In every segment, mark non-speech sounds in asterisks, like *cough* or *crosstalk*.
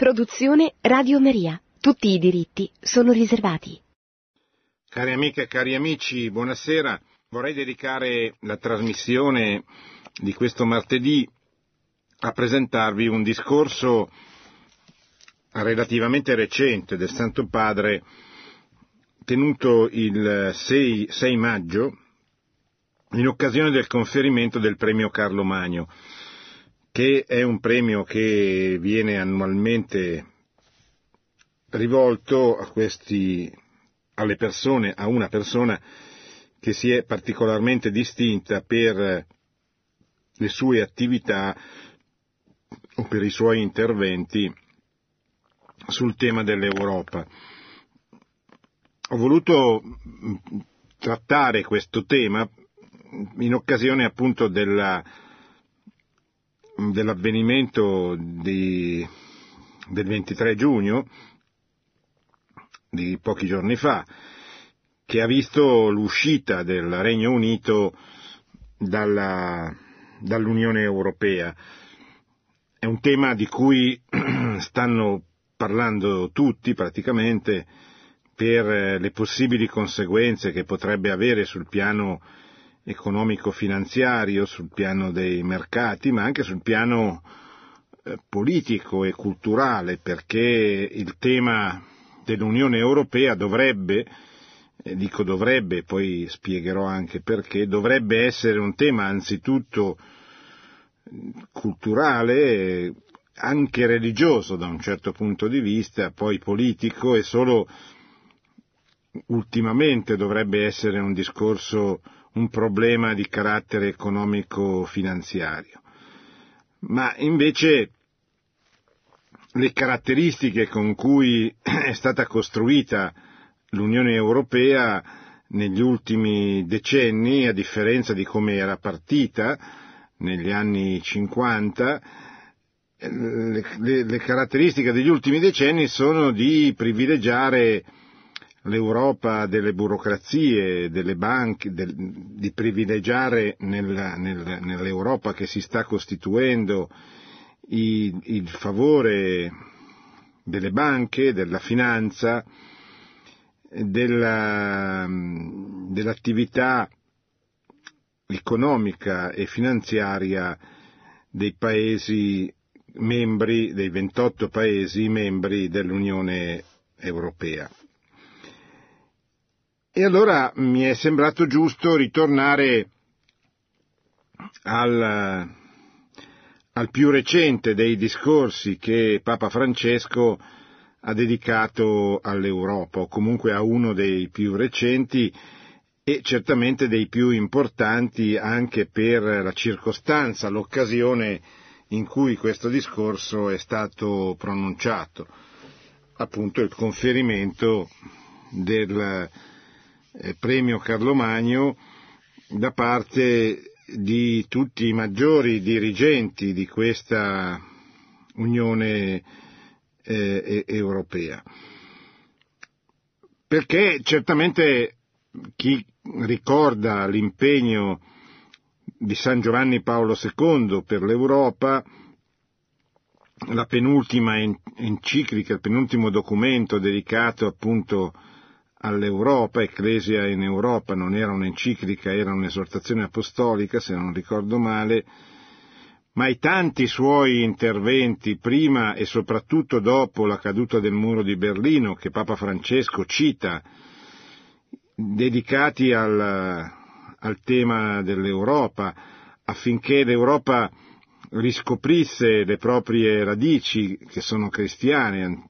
Produzione Radio Maria. Tutti i diritti sono riservati. Cari amiche e cari amici, buonasera. Vorrei dedicare la trasmissione di questo martedì a presentarvi un discorso relativamente recente del Santo Padre tenuto il 6, 6 maggio in occasione del conferimento del premio Carlo Magno che è un premio che viene annualmente rivolto a questi, alle persone, a una persona che si è particolarmente distinta per le sue attività o per i suoi interventi sul tema dell'Europa. Ho voluto trattare questo tema in occasione appunto della dell'avvenimento di, del 23 giugno, di pochi giorni fa, che ha visto l'uscita del Regno Unito dalla, dall'Unione Europea. È un tema di cui *clears throat* stanno parlando tutti praticamente per le possibili conseguenze che potrebbe avere sul piano economico-finanziario, sul piano dei mercati, ma anche sul piano eh, politico e culturale, perché il tema dell'Unione Europea dovrebbe, eh, dico dovrebbe, poi spiegherò anche perché, dovrebbe essere un tema anzitutto culturale, anche religioso da un certo punto di vista, poi politico e solo ultimamente dovrebbe essere un discorso un problema di carattere economico-finanziario, ma invece le caratteristiche con cui è stata costruita l'Unione Europea negli ultimi decenni, a differenza di come era partita negli anni 50, le, le, le caratteristiche degli ultimi decenni sono di privilegiare l'Europa delle burocrazie, delle banche, del, di privilegiare nella, nel, nell'Europa che si sta costituendo il, il favore delle banche, della finanza, della, dell'attività economica e finanziaria dei paesi membri, dei 28 paesi membri dell'Unione Europea. E allora mi è sembrato giusto ritornare al, al più recente dei discorsi che Papa Francesco ha dedicato all'Europa, o comunque a uno dei più recenti e certamente dei più importanti anche per la circostanza, l'occasione in cui questo discorso è stato pronunciato, appunto il conferimento del premio Carlo Magno da parte di tutti i maggiori dirigenti di questa Unione eh, europea. Perché certamente chi ricorda l'impegno di San Giovanni Paolo II per l'Europa, la penultima enciclica, il penultimo documento dedicato appunto all'Europa, Ecclesia in Europa, non era un'enciclica, era un'esortazione apostolica, se non ricordo male, ma i tanti suoi interventi prima e soprattutto dopo la caduta del muro di Berlino, che Papa Francesco cita, dedicati al, al tema dell'Europa, affinché l'Europa riscoprisse le proprie radici, che sono cristiane,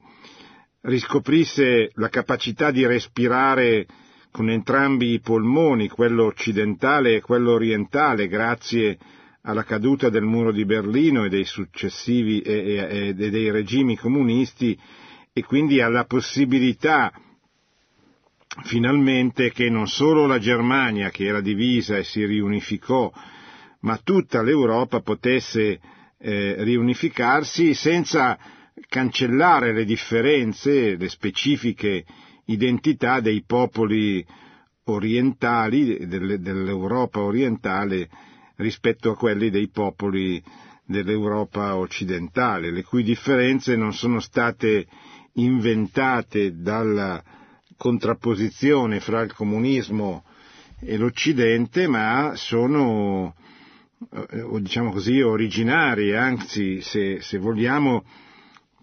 riscoprisse la capacità di respirare con entrambi i polmoni, quello occidentale e quello orientale, grazie alla caduta del muro di Berlino e dei successivi e, e, e dei regimi comunisti e quindi alla possibilità finalmente che non solo la Germania, che era divisa e si riunificò, ma tutta l'Europa potesse eh, riunificarsi senza cancellare le differenze, le specifiche identità dei popoli orientali, dell'Europa orientale rispetto a quelli dei popoli dell'Europa occidentale, le cui differenze non sono state inventate dalla contrapposizione fra il comunismo e l'Occidente, ma sono, eh, diciamo così, originarie, anzi, se, se vogliamo,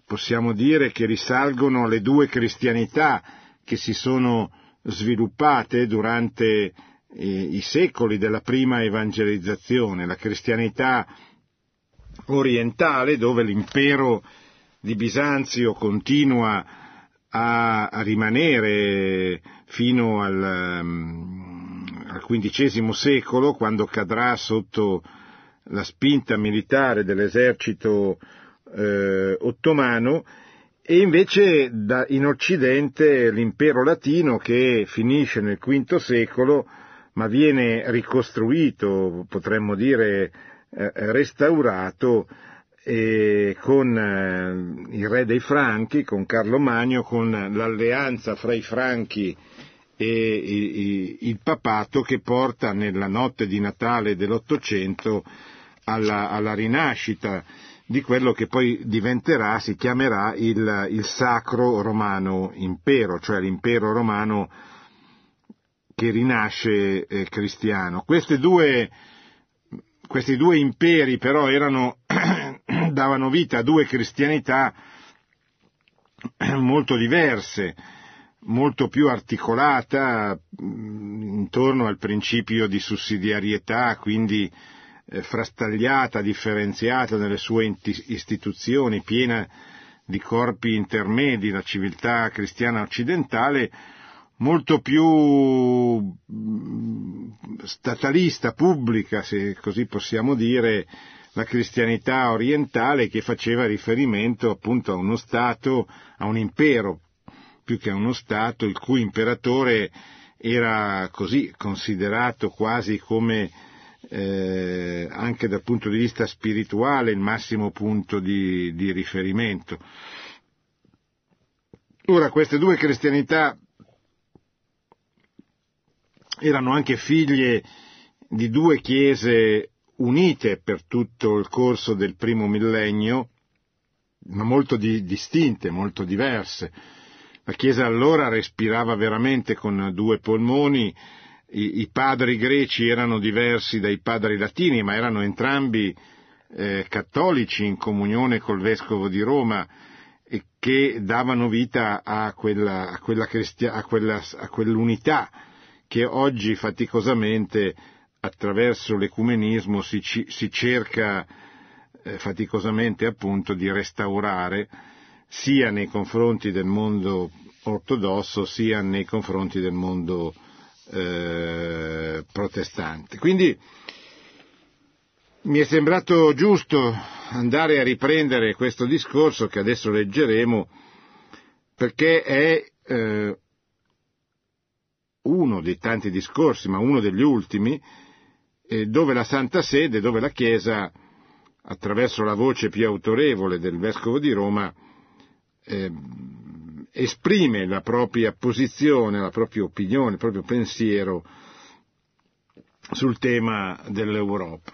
possiamo dire che risalgono alle due cristianità che si sono sviluppate durante eh, i secoli della prima evangelizzazione, la cristianità orientale dove l'impero di Bisanzio continua a, rimanere fino al, um, al XV secolo, quando cadrà sotto la spinta militare dell'esercito eh, ottomano, e invece da, in Occidente l'impero latino che finisce nel V secolo, ma viene ricostruito, potremmo dire eh, restaurato, e con eh, il re dei Franchi, con Carlo Magno, con l'alleanza fra i Franchi e il papato che porta nella notte di Natale dell'Ottocento alla, alla rinascita di quello che poi diventerà, si chiamerà il, il, Sacro Romano Impero, cioè l'impero romano che rinasce eh, cristiano. Due, questi due imperi però erano *clears throat* davano vita a due cristianità *clears throat* molto diverse, molto più articolata intorno al principio di sussidiarietà, quindi frastagliata, differenziata nelle sue istituzioni, piena di corpi intermedi, la civiltà cristiana occidentale, molto più statalista, pubblica, se così possiamo dire, la cristianità orientale che faceva riferimento appunto a uno Stato, a un impero, più che a uno Stato, il cui imperatore era così considerato quasi come eh, anche dal punto di vista spirituale il massimo punto di, di riferimento. Ora, queste due cristianità erano anche figlie di due chiese unite per tutto il corso del primo millennio, ma molto di, distinte, molto diverse. La Chiesa allora respirava veramente con due polmoni, I, i, padri greci erano diversi dai padri latini, ma erano entrambi eh, cattolici in comunione col vescovo di Roma e che davano vita a, quella, a, quella cristia, a, quella, a quell'unità che oggi faticosamente attraverso l'ecumenismo si, si cerca eh, faticosamente appunto di restaurare sia nei confronti del mondo ortodosso sia nei confronti del mondo eh, protestante. Quindi mi è sembrato giusto andare a riprendere questo discorso che adesso leggeremo perché è eh, uno dei tanti discorsi, ma uno degli ultimi, eh, dove la Santa Sede, dove la Chiesa, attraverso la voce più autorevole del Vescovo di Roma, eh, esprime la propria posizione, la propria opinione, il proprio pensiero sul tema dell'Europa.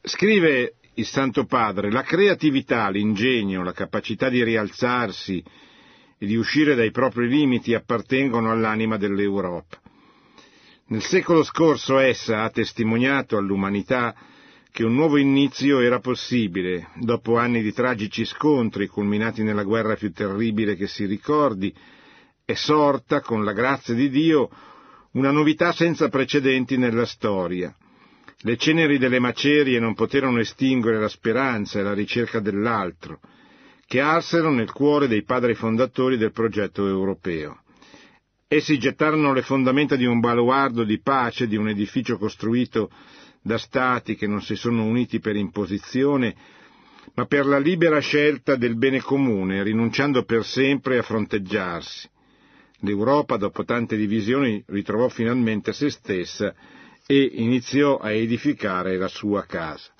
Scrive il Santo Padre, la creatività, l'ingegno, la capacità di rialzarsi e di uscire dai propri limiti appartengono all'anima dell'Europa. Nel secolo scorso essa ha testimoniato all'umanità che un nuovo inizio era possibile, dopo anni di tragici scontri culminati nella guerra più terribile che si ricordi, è sorta, con la grazia di Dio, una novità senza precedenti nella storia. Le ceneri delle macerie non poterono estinguere la speranza e la ricerca dell'altro, che arsero nel cuore dei padri fondatori del progetto europeo. Essi gettarono le fondamenta di un baluardo di pace, di un edificio costruito da stati che non si sono uniti per imposizione, ma per la libera scelta del bene comune, rinunciando per sempre a fronteggiarsi. L'Europa, dopo tante divisioni, ritrovò finalmente se stessa e iniziò a edificare la sua casa.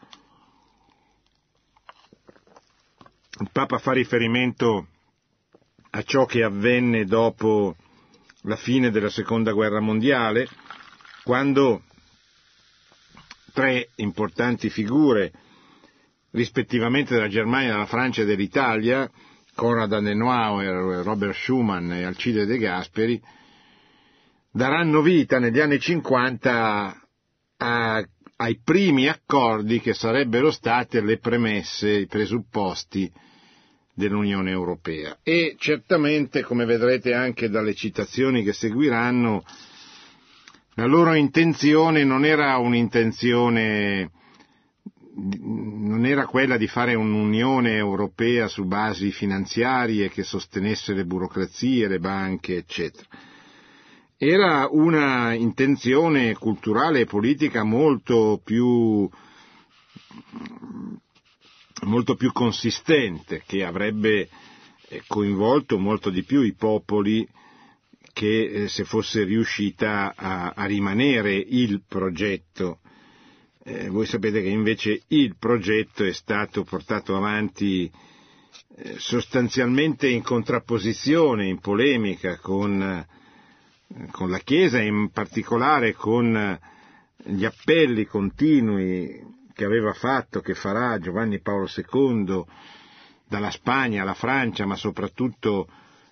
Il Papa fa riferimento a ciò che avvenne dopo la fine della seconda guerra mondiale, quando tre importanti figure rispettivamente della Germania, della Francia e dell'Italia, Konrad Adenauer, Robert Schuman e Alcide De Gasperi, daranno vita negli anni 50 a, ai primi accordi che sarebbero state le premesse, i presupposti dell'Unione Europea. E certamente, come vedrete anche dalle citazioni che seguiranno, la loro intenzione non era un'intenzione non era quella di fare un'unione europea su basi finanziarie che sostenesse le burocrazie, le banche, eccetera. Era una intenzione culturale e politica molto più, molto più consistente, che avrebbe coinvolto molto di più i popoli che eh, se fosse riuscita a, a rimanere il progetto. Eh, voi sapete che invece il progetto è stato portato avanti eh, sostanzialmente in contrapposizione, in polemica con, eh, con la Chiesa, in particolare con gli appelli continui che aveva fatto, che farà Giovanni Paolo II dalla Spagna alla Francia, ma soprattutto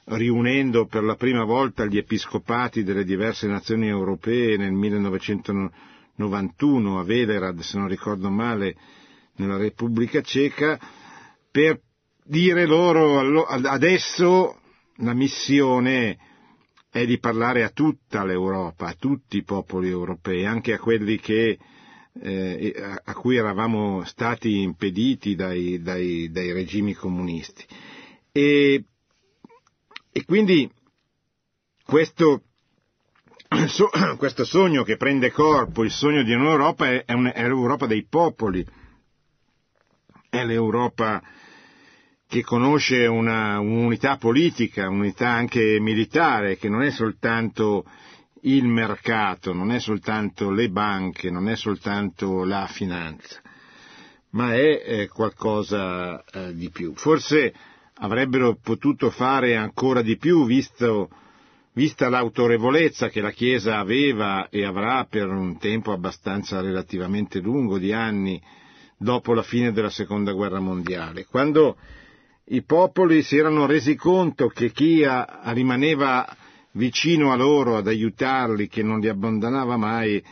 riunendo per la prima volta gli episcopati delle diverse nazioni europee nel 1990 91 a Velerad, se non ricordo male, nella Repubblica Ceca, per dire loro adesso la missione è di parlare a tutta l'Europa, a tutti i popoli europei, anche a quelli che, eh, a cui eravamo stati impediti dai, dai, dai regimi comunisti. E, e quindi questo *clears throat* *clears throat* questo sogno che prende corpo, il sogno di un'Europa, è, l'Europa dei popoli, è l'Europa che conosce una, un'unità politica, un'unità anche militare, che non è soltanto il mercato, non è soltanto le banche, non è soltanto la finanza, ma è eh, qualcosa eh, di più. Forse avrebbero potuto fare ancora di più, visto vista l'autorevolezza che la Chiesa aveva e avrà per un tempo abbastanza relativamente lungo di anni dopo la fine della seconda guerra mondiale, quando i popoli si erano resi conto che chi rimaneva vicino a loro ad aiutarli, che non li abbandonava mai,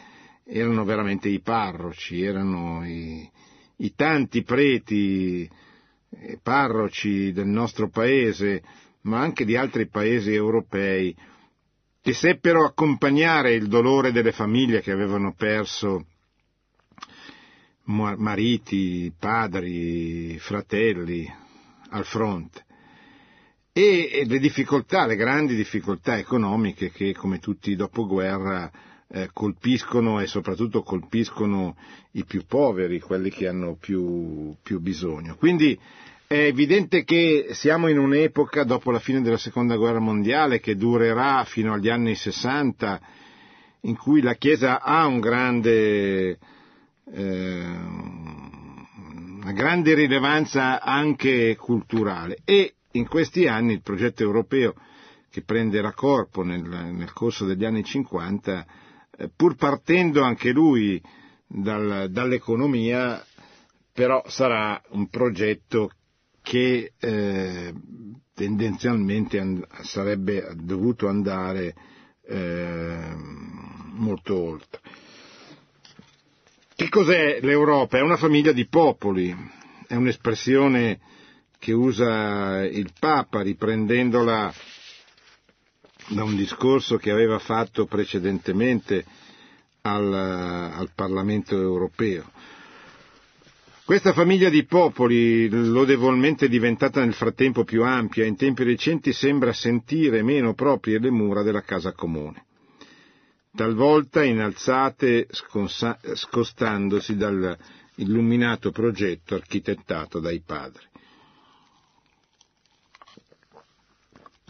erano veramente i parroci, erano i, i tanti preti, parroci del nostro paese, ma anche di altri paesi europei, che seppero accompagnare il dolore delle famiglie che avevano perso mariti, padri, fratelli al fronte e le difficoltà, le grandi difficoltà economiche che come tutti i dopoguerra eh, colpiscono e soprattutto colpiscono i più poveri, quelli che hanno più, più bisogno. Quindi è evidente che siamo in un'epoca, dopo la fine della seconda guerra mondiale, che durerà fino agli anni 60, in cui la Chiesa ha un grande, eh, una grande rilevanza anche culturale. E in questi anni il progetto europeo che prenderà corpo nel, nel corso degli anni 50, eh, pur partendo anche lui dal, dall'economia, però sarà un progetto che eh, tendenzialmente and- sarebbe dovuto andare eh, molto oltre. Che cos'è l'Europa? È una famiglia di popoli, è un'espressione che usa il Papa riprendendola da un discorso che aveva fatto precedentemente al, al Parlamento europeo. Questa famiglia di popoli, lodevolmente diventata nel frattempo più ampia, in tempi recenti sembra sentire meno proprie le mura della casa comune, talvolta innalzate scostandosi dal illuminato progetto architettato dai padri.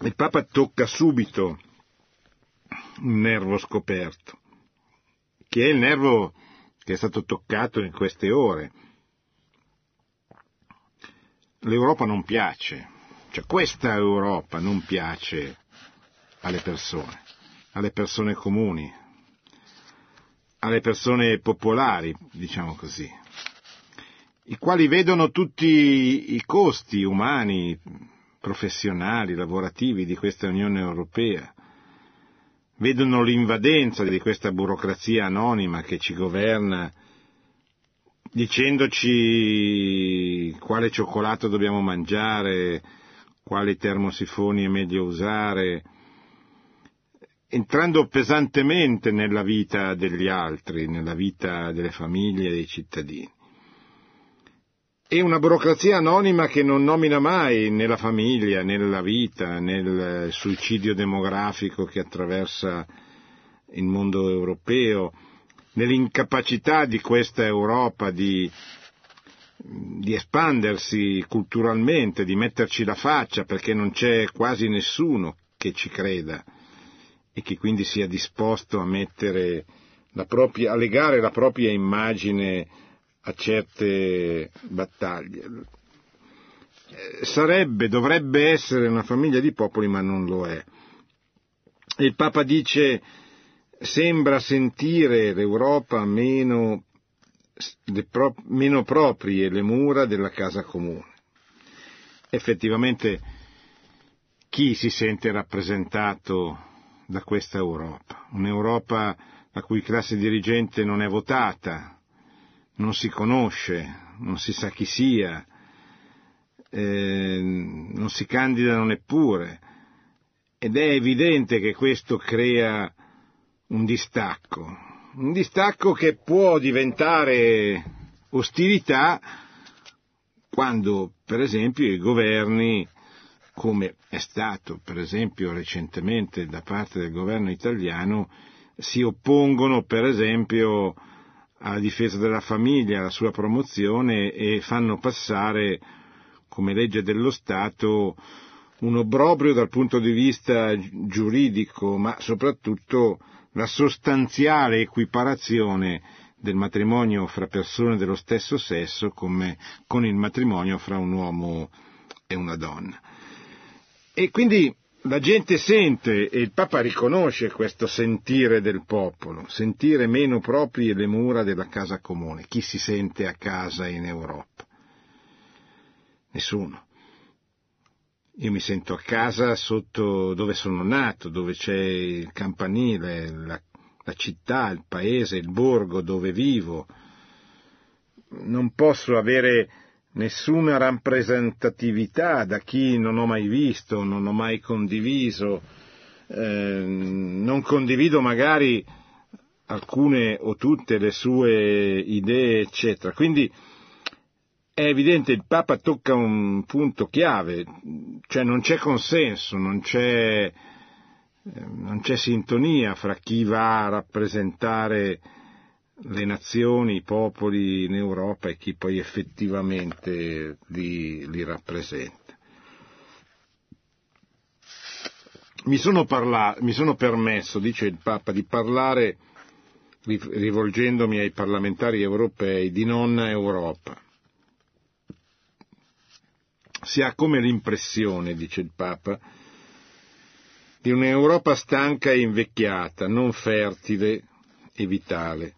Il Papa tocca subito un nervo scoperto, che è il nervo che è stato toccato in queste ore, l'Europa non piace, cioè questa Europa non piace alle persone, alle persone comuni, alle persone popolari, diciamo così. i quali vedono tutti i costi umani, professionali, lavorativi di questa Unione Europea, vedono l'invadenza di questa burocrazia anonima che ci governa dicendoci quale cioccolato dobbiamo mangiare, quali termosifoni è meglio usare, entrando pesantemente nella vita degli altri, nella vita delle famiglie dei cittadini. E una burocrazia anonima che non nomina mai né la famiglia, né la vita, né il suicidio demografico che attraversa il mondo europeo, nell'incapacità di questa Europa di, di espandersi culturalmente, di metterci la faccia perché non c'è quasi nessuno che ci creda e che quindi sia disposto a la propria, a legare la propria immagine a certe battaglie. Eh, sarebbe, dovrebbe essere una famiglia di popoli, ma non lo è. E il Papa dice, sembra sentire l'Europa meno, meno proprie le mura della casa comune. Effettivamente, chi si sente rappresentato da questa Europa? Un'Europa la cui classe dirigente non è votata, non si conosce, non si sa chi sia, eh, non si candidano neppure ed è evidente che questo crea un distacco, un distacco che può diventare ostilità quando, per esempio, i governi, come è stato, per esempio, recentemente da parte del governo italiano, si oppongono, per esempio, alla difesa della famiglia, alla sua promozione e fanno passare come legge dello Stato un obbrobrio dal punto di vista giuridico, ma soprattutto la sostanziale equiparazione del matrimonio fra persone dello stesso sesso come con il matrimonio fra un uomo e una donna. E quindi la gente sente e il Papa riconosce questo sentire del popolo, sentire meno proprie le mura della casa comune. Chi si sente a casa in Europa? Nessuno. Io mi sento a casa sotto dove sono nato, dove c'è il campanile, la, la città, il paese, il borgo dove vivo. Non posso avere nessuna rappresentatività da chi non ho mai visto, non ho mai condiviso, eh, non condivido magari alcune o tutte le sue idee, eccetera. Quindi è evidente il Papa tocca un punto chiave, cioè non c'è consenso, non c'è, eh, non c'è sintonia fra chi va a rappresentare le nazioni, i popoli in Europa e chi poi effettivamente li, li rappresenta. Mi sono, parla- mi sono permesso, dice il Papa, di parlare, rivolgendomi ai parlamentari europei, di non Europa. Si ha come l'impressione, dice il Papa, di un'Europa stanca e invecchiata, non fertile e vitale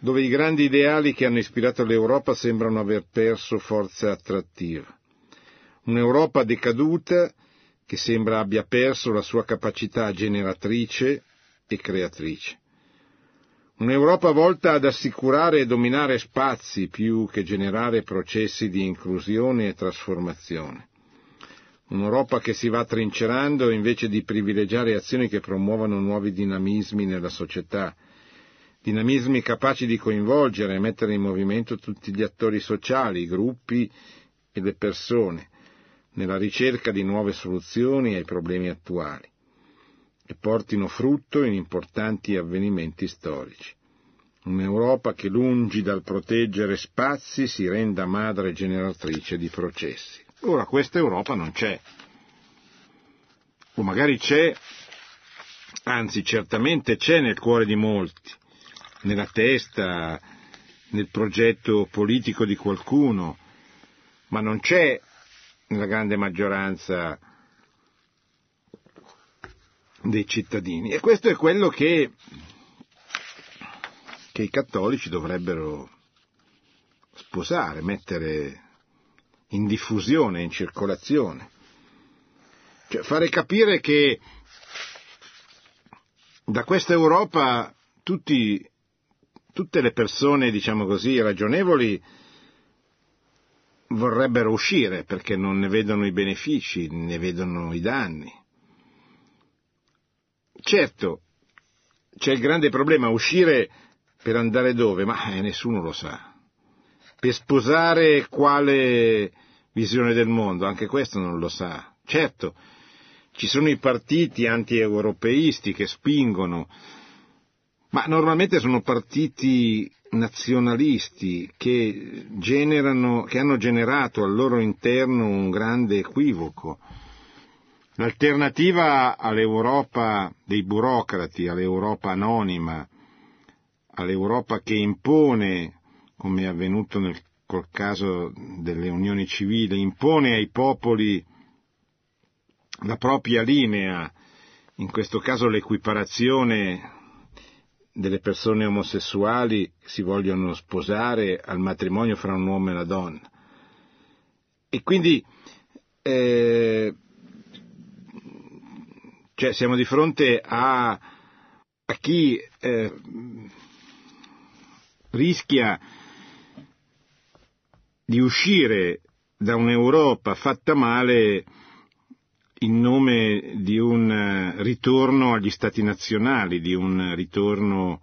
dove i grandi ideali che hanno ispirato l'Europa sembrano aver perso forza attrattiva. Un'Europa decaduta che sembra abbia perso la sua capacità generatrice e creatrice. Un'Europa volta ad assicurare e dominare spazi più che generare processi di inclusione e trasformazione. Un'Europa che si va trincerando invece di privilegiare azioni che promuovano nuovi dinamismi nella società, dinamismi capaci di coinvolgere e mettere in movimento tutti gli attori sociali, i gruppi e le persone, nella ricerca di nuove soluzioni ai problemi attuali e portino frutto in importanti avvenimenti storici. Un'Europa che lungi dal proteggere spazi si renda madre generatrice di processi. Ora questa Europa non c'è, o magari c'è, anzi certamente c'è nel cuore di molti, nella testa, nel progetto politico di qualcuno, ma non c'è nella grande maggioranza dei cittadini. E questo è quello che, che i cattolici dovrebbero sposare, mettere in diffusione, in circolazione. Cioè fare capire che da questa Europa tutti, tutte le persone, diciamo così, ragionevoli vorrebbero uscire perché non ne vedono i benefici, ne vedono i danni. Certo, c'è il grande problema, uscire per andare dove? Ma eh, nessuno lo sa. Per sposare quale visione del mondo? Anche questo non lo sa. Certo, ci sono i partiti anti-europeisti che spingono, ma normalmente sono partiti nazionalisti che, generano, che hanno generato al loro interno un grande equivoco. L'alternativa all'Europa dei burocrati, all'Europa anonima, all'Europa che impone, come è avvenuto nel, col caso delle unioni civili, impone ai popoli la propria linea, in questo caso l'equiparazione delle persone omosessuali che si vogliono sposare al matrimonio fra un uomo e una donna. E quindi eh, cioè siamo di fronte a, a chi eh, rischia di uscire da un'Europa fatta male in nome di un eh, ritorno agli stati nazionali, di un ritorno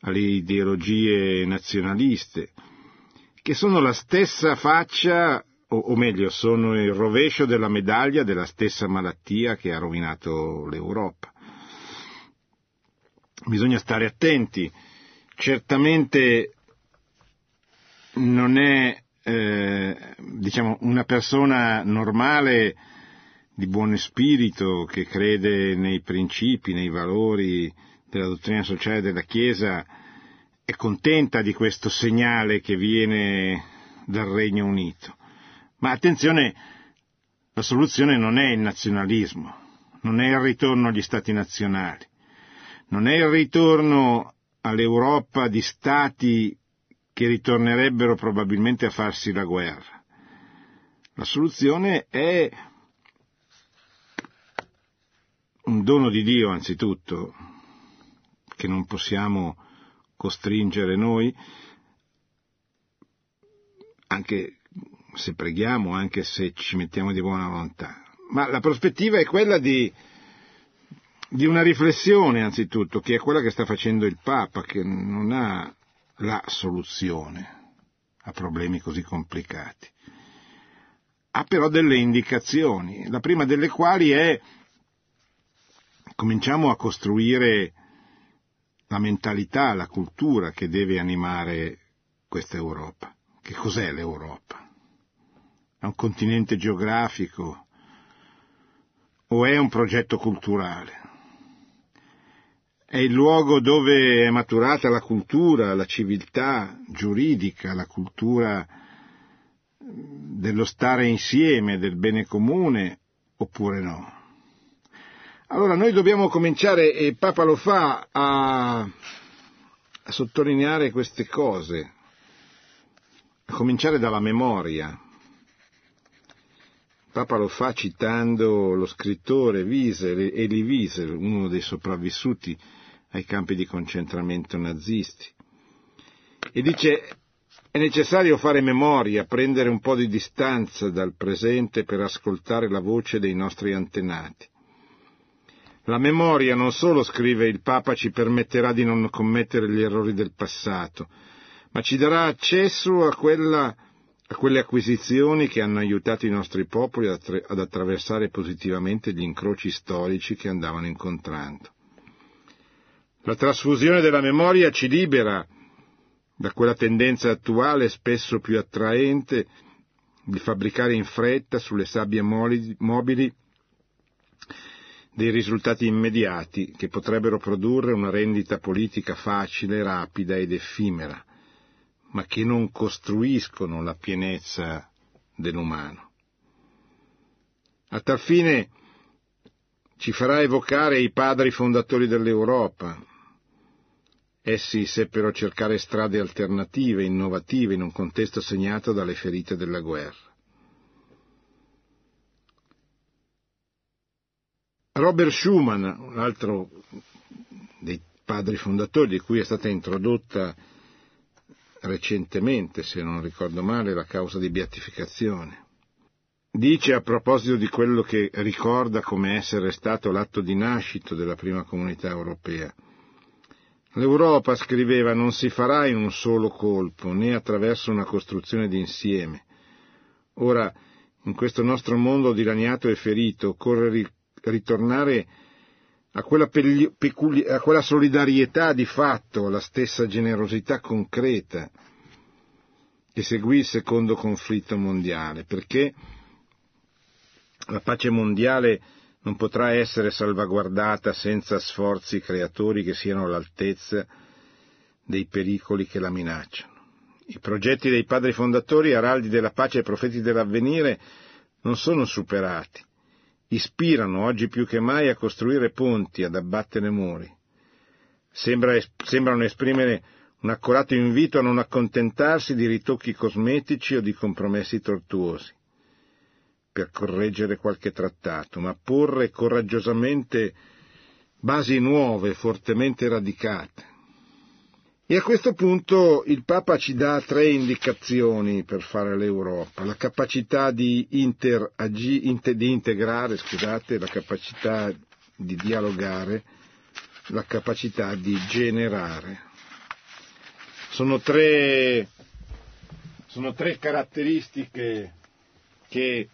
alle ideologie nazionaliste, che sono la stessa faccia, o, o, meglio, sono il rovescio della medaglia della stessa malattia che ha rovinato l'Europa. Bisogna stare attenti. Certamente non è, eh, diciamo, una persona normale di buon spirito, che crede nei principi, nei valori della dottrina sociale della Chiesa, è contenta di questo segnale che viene dal Regno Unito. Ma attenzione, la soluzione non è il nazionalismo, non è il ritorno agli stati nazionali, non è il ritorno all'Europa di stati che ritornerebbero probabilmente a farsi la guerra. La soluzione è un dono di Dio anzitutto, che non possiamo costringere noi, anche se preghiamo, anche se ci mettiamo di buona volontà. Ma la prospettiva è quella di, di una riflessione anzitutto, che è quella che sta facendo il Papa, che non ha la soluzione a problemi così complicati. Ha però delle indicazioni, la prima delle quali è cominciamo a costruire la mentalità, la cultura che deve animare questa Europa. Che cos'è l'Europa? È un continente geografico o è un progetto culturale? È il luogo dove è maturata la cultura, la civiltà giuridica, la cultura dello stare insieme, del bene comune, oppure no? Allora noi dobbiamo cominciare, e Papa lo fa, a, a sottolineare queste cose, a cominciare dalla memoria. Papa lo fa citando lo scrittore Wiesel, Elie Wiesel, uno dei sopravvissuti ai campi di concentramento nazisti. E dice è necessario fare memoria, prendere un po' di distanza dal presente per ascoltare la voce dei nostri antenati. La memoria non solo, scrive il Papa, ci permetterà di non commettere gli errori del passato, ma ci darà accesso a, quella, a quelle acquisizioni che hanno aiutato i nostri popoli ad attraversare positivamente gli incroci storici che andavano incontrando. La trasfusione della memoria ci libera da quella tendenza attuale, spesso più attraente, di fabbricare in fretta sulle sabbie mobili dei risultati immediati che potrebbero produrre una rendita politica facile, rapida ed effimera, ma che non costruiscono la pienezza dell'umano. A tal fine ci farà evocare i padri fondatori dell'Europa essi seppero cercare strade alternative, innovative, in un contesto segnato dalle ferite della guerra. Robert Schuman, un altro dei padri fondatori di cui è stata introdotta recentemente, se non ricordo male, la causa di beatificazione. Dice a proposito di quello che ricorda come essere stato l'atto di nascita della prima comunità europea. L'Europa, scriveva, non si farà in un solo colpo, né attraverso una costruzione d'insieme. Ora, in questo nostro mondo dilaniato e ferito, occorre ritornare a quella, peculi- a quella solidarietà di fatto, alla stessa generosità concreta che seguì il secondo conflitto mondiale, perché la pace mondiale non potrà essere salvaguardata senza sforzi creatori che siano all'altezza dei pericoli che la minacciano. I progetti dei padri fondatori, araldi della pace e profeti dell'avvenire, non sono superati ispirano oggi più che mai a costruire ponti, ad abbattere muri. Sembra, sembrano esprimere un accorato invito a non accontentarsi di ritocchi cosmetici o di compromessi tortuosi per correggere qualche trattato, ma porre coraggiosamente basi nuove, fortemente radicate. E a questo punto il Papa ci dà tre indicazioni per fare l'Europa, la capacità di, inter, di integrare, scusate, la capacità di dialogare, la capacità di generare. Sono tre, sono tre caratteristiche che,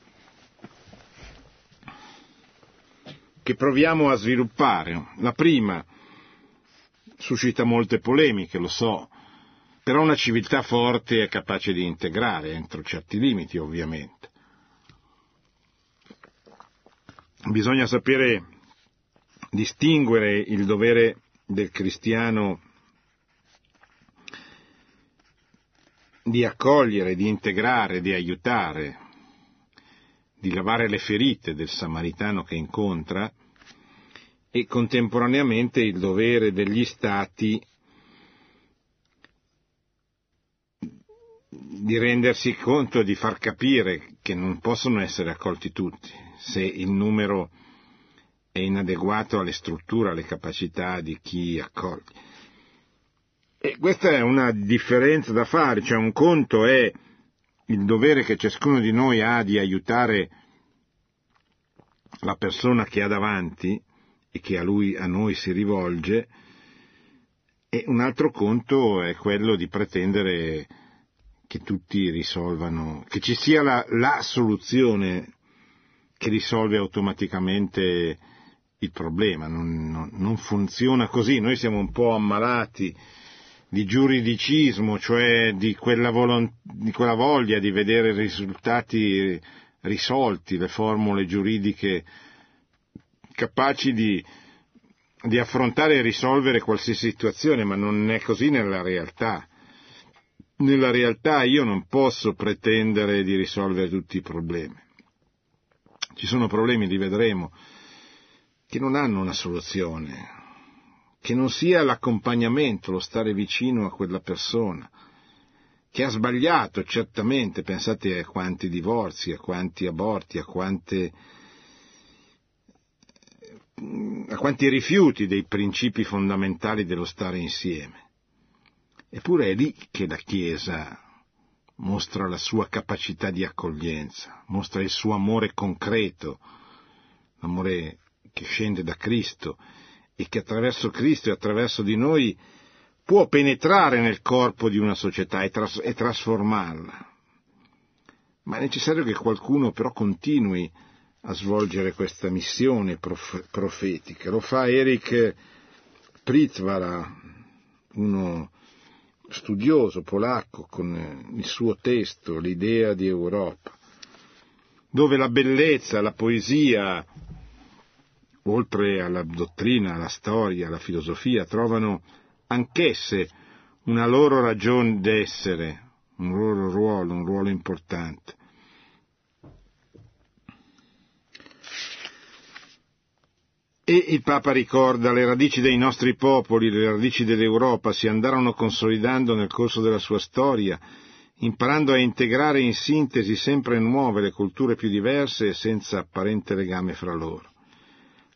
che proviamo a sviluppare. La prima, suscita molte polemiche, lo so, però una civiltà forte è capace di integrare, entro certi limiti ovviamente. Bisogna sapere distinguere il dovere del cristiano di accogliere, di integrare, di aiutare, di lavare le ferite del samaritano che incontra, e contemporaneamente il dovere degli Stati di rendersi conto e di far capire che non possono essere accolti tutti se il numero è inadeguato alle strutture, alle capacità di chi accoglie. E questa è una differenza da fare, cioè un conto è il dovere che ciascuno di noi ha di aiutare la persona che ha davanti, che a lui, a noi si rivolge, e un altro conto è quello di pretendere che tutti risolvano, che ci sia la, la soluzione che risolve automaticamente il problema, non, non, non, funziona così, noi siamo un po' ammalati di giuridicismo, cioè di quella, volont- di quella voglia di vedere i risultati risolti, le formule giuridiche capaci di, di affrontare e risolvere qualsiasi situazione, ma non è così nella realtà. Nella realtà io non posso pretendere di risolvere tutti i problemi. Ci sono problemi, li vedremo, che non hanno una soluzione, che non sia l'accompagnamento, lo stare vicino a quella persona, che ha sbagliato certamente, pensate a quanti divorzi, a quanti aborti, a quante a quanti rifiuti dei principi fondamentali dello stare insieme. Eppure è lì che la Chiesa mostra la sua capacità di accoglienza, mostra il suo amore concreto, l'amore che scende da Cristo e che attraverso Cristo e attraverso di noi può penetrare nel corpo di una società e, tras- e trasformarla. Ma è necessario che qualcuno però continui a svolgere questa missione prof- profetica. Lo fa Eric Pritvara, uno studioso polacco con il suo testo, l'idea di Europa, dove la bellezza, la poesia, oltre alla dottrina, alla storia, alla filosofia, trovano anch'esse una loro ragione d'essere, un loro ruolo, un ruolo importante. E il Papa ricorda le radici dei nostri popoli, le radici dell'Europa si andarono consolidando nel corso della sua storia, imparando a integrare in sintesi sempre nuove le culture più diverse e senza apparente legame fra loro.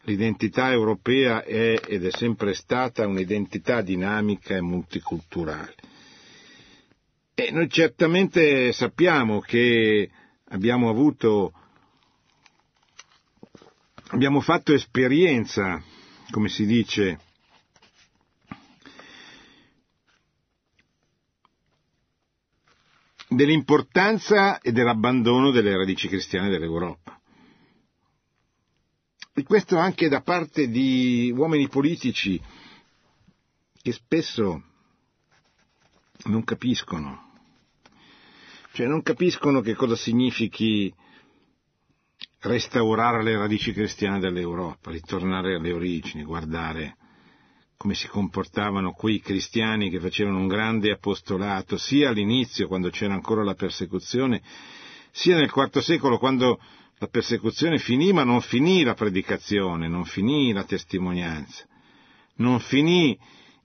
L'identità europea è ed è sempre stata un'identità dinamica e multiculturale. E noi certamente sappiamo che abbiamo avuto abbiamo fatto esperienza, come si dice, dell'importanza e dell'abbandono delle radici cristiane dell'Europa. E questo anche da parte di uomini politici che spesso non capiscono, cioè non capiscono che cosa significhi restaurare le radici cristiane dell'Europa, ritornare alle origini, guardare come si comportavano quei cristiani che facevano un grande apostolato, sia all'inizio, quando c'era ancora la persecuzione, sia nel IV secolo, quando la persecuzione finì, ma non finì la predicazione, non finì la testimonianza, non finì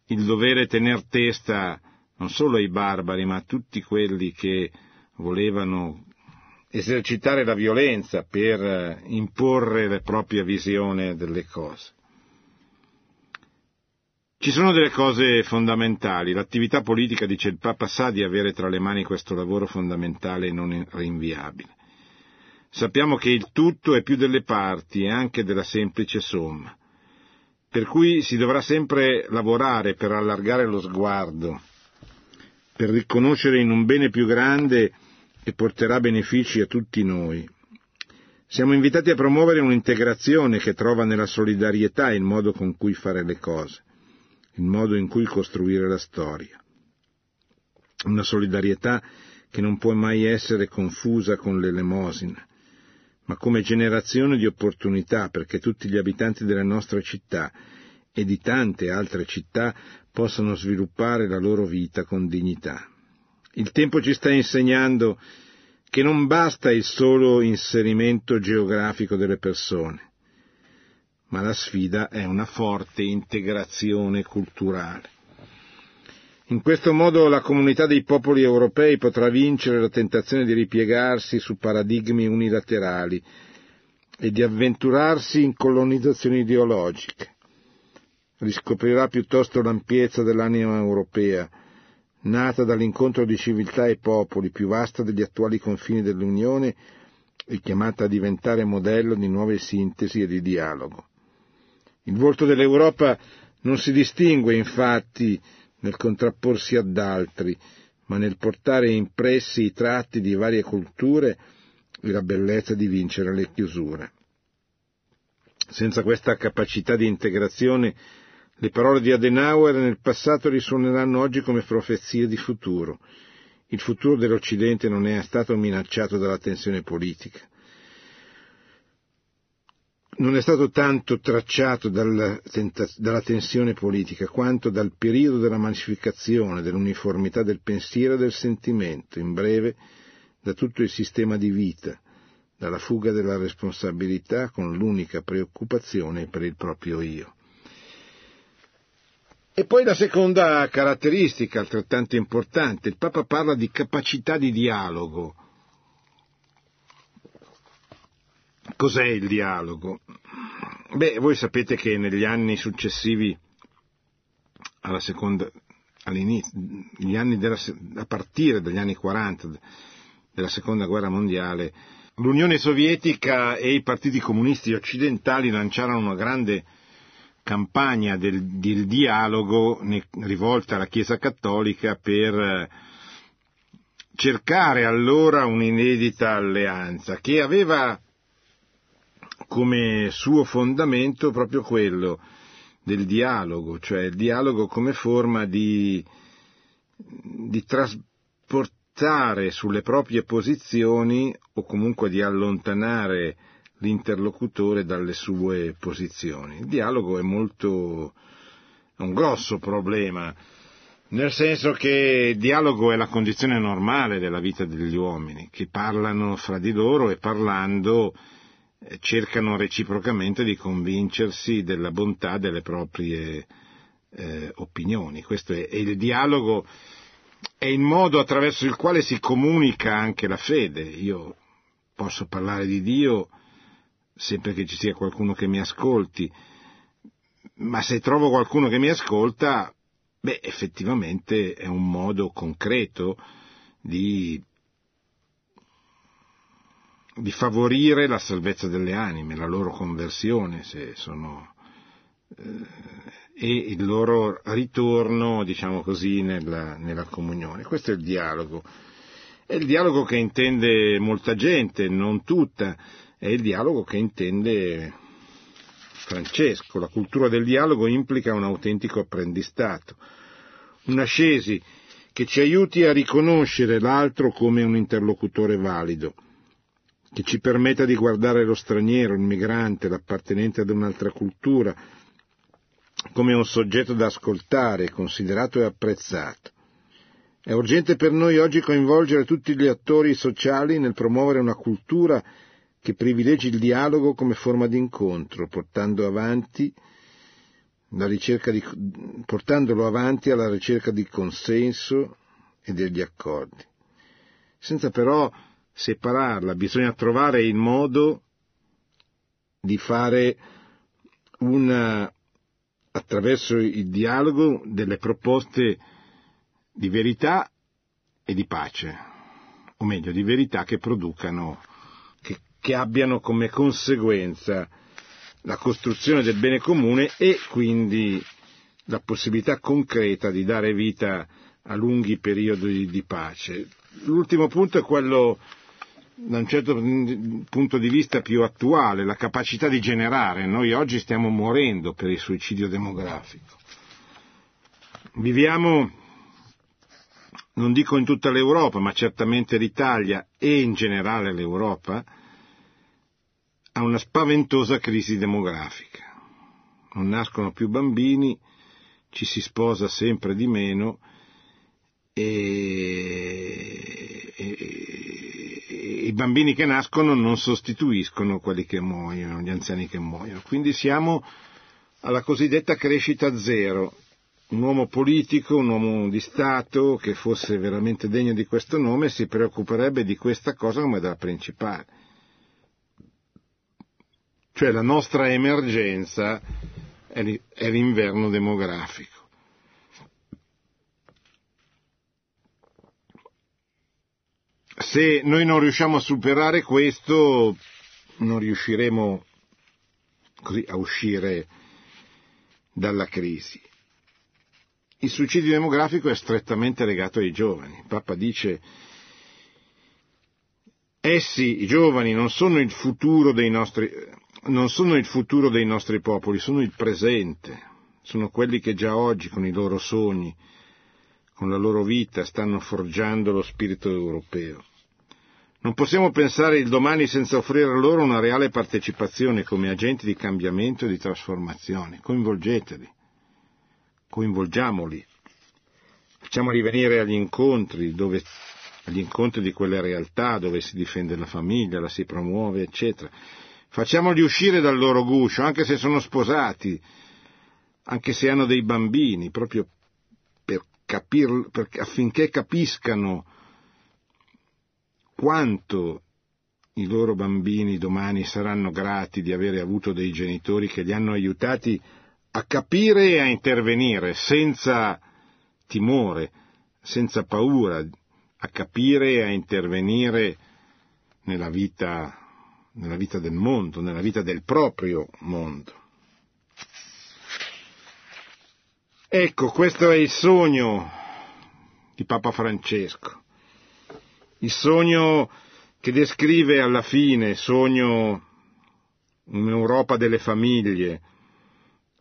il dovere tener testa non solo ai barbari, ma a tutti quelli che volevano esercitare la violenza per eh, imporre la propria visione delle cose. Ci sono delle cose fondamentali. L'attività politica, dice il Papa, sa di avere tra le mani questo lavoro fondamentale e non rinviabile. Sappiamo che il tutto è più delle parti e anche della semplice somma. Per cui si dovrà sempre lavorare per allargare lo sguardo, per riconoscere in un bene più grande e porterà benefici a tutti noi. Siamo invitati a promuovere un'integrazione che trova nella solidarietà il modo con cui fare le cose, il modo in cui costruire la storia. Una solidarietà che non può mai essere confusa con l'elemosina, ma come generazione di opportunità perché tutti gli abitanti della nostra città e di tante altre città possano sviluppare la loro vita con dignità. Il tempo ci sta insegnando che non basta il solo inserimento geografico delle persone, ma la sfida è una forte integrazione culturale. In questo modo la comunità dei popoli europei potrà vincere la tentazione di ripiegarsi su paradigmi unilaterali e di avventurarsi in colonizzazioni ideologiche. Riscoprirà piuttosto l'ampiezza dell'anima europea, nata dall'incontro di civiltà e popoli più vasta degli attuali confini dell'Unione e chiamata a diventare modello di nuove sintesi e di dialogo. Il volto dell'Europa non si distingue infatti nel contrapporsi ad altri, ma nel portare impressi i tratti di varie culture e la bellezza di vincere le chiusure. Senza questa capacità di integrazione le parole di Adenauer nel passato risuoneranno oggi come profezie di futuro. Il futuro dell'Occidente non è stato minacciato dalla tensione politica. Non è stato tanto tracciato dalla, tensione politica quanto dal periodo della massificazione, dell'uniformità del pensiero e del sentimento, in breve, da tutto il sistema di vita, dalla fuga della responsabilità con l'unica preoccupazione per il proprio io. E poi la seconda caratteristica altrettanto importante, il Papa parla di capacità di dialogo. Cos'è il dialogo? Beh, voi sapete che negli anni successivi alla seconda, della, a partire dagli anni 40 della seconda guerra mondiale, l'Unione Sovietica e i partiti comunisti occidentali lanciarono una grande campagna del, del dialogo rivolta alla Chiesa Cattolica per eh, cercare allora un'inedita alleanza che aveva come suo fondamento proprio quello del dialogo, cioè il dialogo come forma di, di trasportare sulle proprie posizioni o comunque di allontanare l'interlocutore dalle sue posizioni. Il dialogo è molto, è un grosso problema, nel senso che il dialogo è la condizione normale della vita degli uomini, che parlano fra di loro e parlando eh, cercano reciprocamente di convincersi della bontà delle proprie eh, opinioni. Questo è, è il dialogo, è il modo attraverso il quale si comunica anche la fede. Io posso parlare di Dio sempre che ci sia qualcuno che mi ascolti, ma se trovo qualcuno che mi ascolta, beh, effettivamente è un modo concreto di, di favorire la salvezza delle anime, la loro conversione, se sono, eh, e il loro ritorno, diciamo così, nella, nella comunione. Questo è il dialogo. È il dialogo che intende molta gente, non tutta, è il dialogo che intende Francesco. La cultura del dialogo implica un autentico apprendistato, un'ascesi che ci aiuti a riconoscere l'altro come un interlocutore valido, che ci permetta di guardare lo straniero, il migrante, l'appartenente ad un'altra cultura, come un soggetto da ascoltare, considerato e apprezzato. È urgente per noi oggi coinvolgere tutti gli attori sociali nel promuovere una cultura che privilegi il dialogo come forma di incontro, portando avanti di, portandolo avanti alla ricerca di consenso e degli accordi. Senza però separarla, bisogna trovare il modo di fare una, attraverso il dialogo delle proposte di verità e di pace, o meglio di verità che producano che abbiano come conseguenza la costruzione del bene comune e quindi la possibilità concreta di dare vita a lunghi periodi di pace. L'ultimo punto è quello da un certo punto di vista più attuale, la capacità di generare. Noi oggi stiamo morendo per il suicidio demografico. Viviamo, non dico in tutta l'Europa, ma certamente l'Italia e in generale l'Europa, a una spaventosa crisi demografica. Non nascono più bambini, ci si sposa sempre di meno e, e, i bambini che nascono non sostituiscono quelli che muoiono, gli anziani che muoiono. Quindi siamo alla cosiddetta crescita zero. Un uomo politico, un uomo di Stato che fosse veramente degno di questo nome si preoccuperebbe di questa cosa come della principale cioè la nostra emergenza è l'inverno demografico. Se noi non riusciamo a superare questo, non riusciremo così a uscire dalla crisi. Il suicidio demografico è strettamente legato ai giovani. Il Papa dice essi, i giovani, non sono il futuro dei nostri, non sono il futuro dei nostri popoli, sono il presente, sono quelli che già oggi con i loro sogni, con la loro vita, stanno forgiando lo spirito europeo. Non possiamo pensare il domani senza offrire loro una reale partecipazione come agenti di cambiamento e di trasformazione. Coinvolgeteli, coinvolgiamoli, facciamoli venire agli incontri, dove, agli incontri di quelle realtà dove si difende la famiglia, la si promuove, eccetera Facciamoli uscire dal loro guscio, anche se sono sposati, anche se hanno dei bambini, proprio per capir, per, affinché capiscano quanto i loro bambini domani saranno grati di avere avuto dei genitori che li hanno aiutati a capire e a intervenire senza timore, senza paura, a capire e a intervenire nella vita nella vita del mondo, nella vita del proprio mondo. Ecco, questo è il sogno di Papa Francesco, il sogno che descrive alla fine, sogno un'Europa delle famiglie,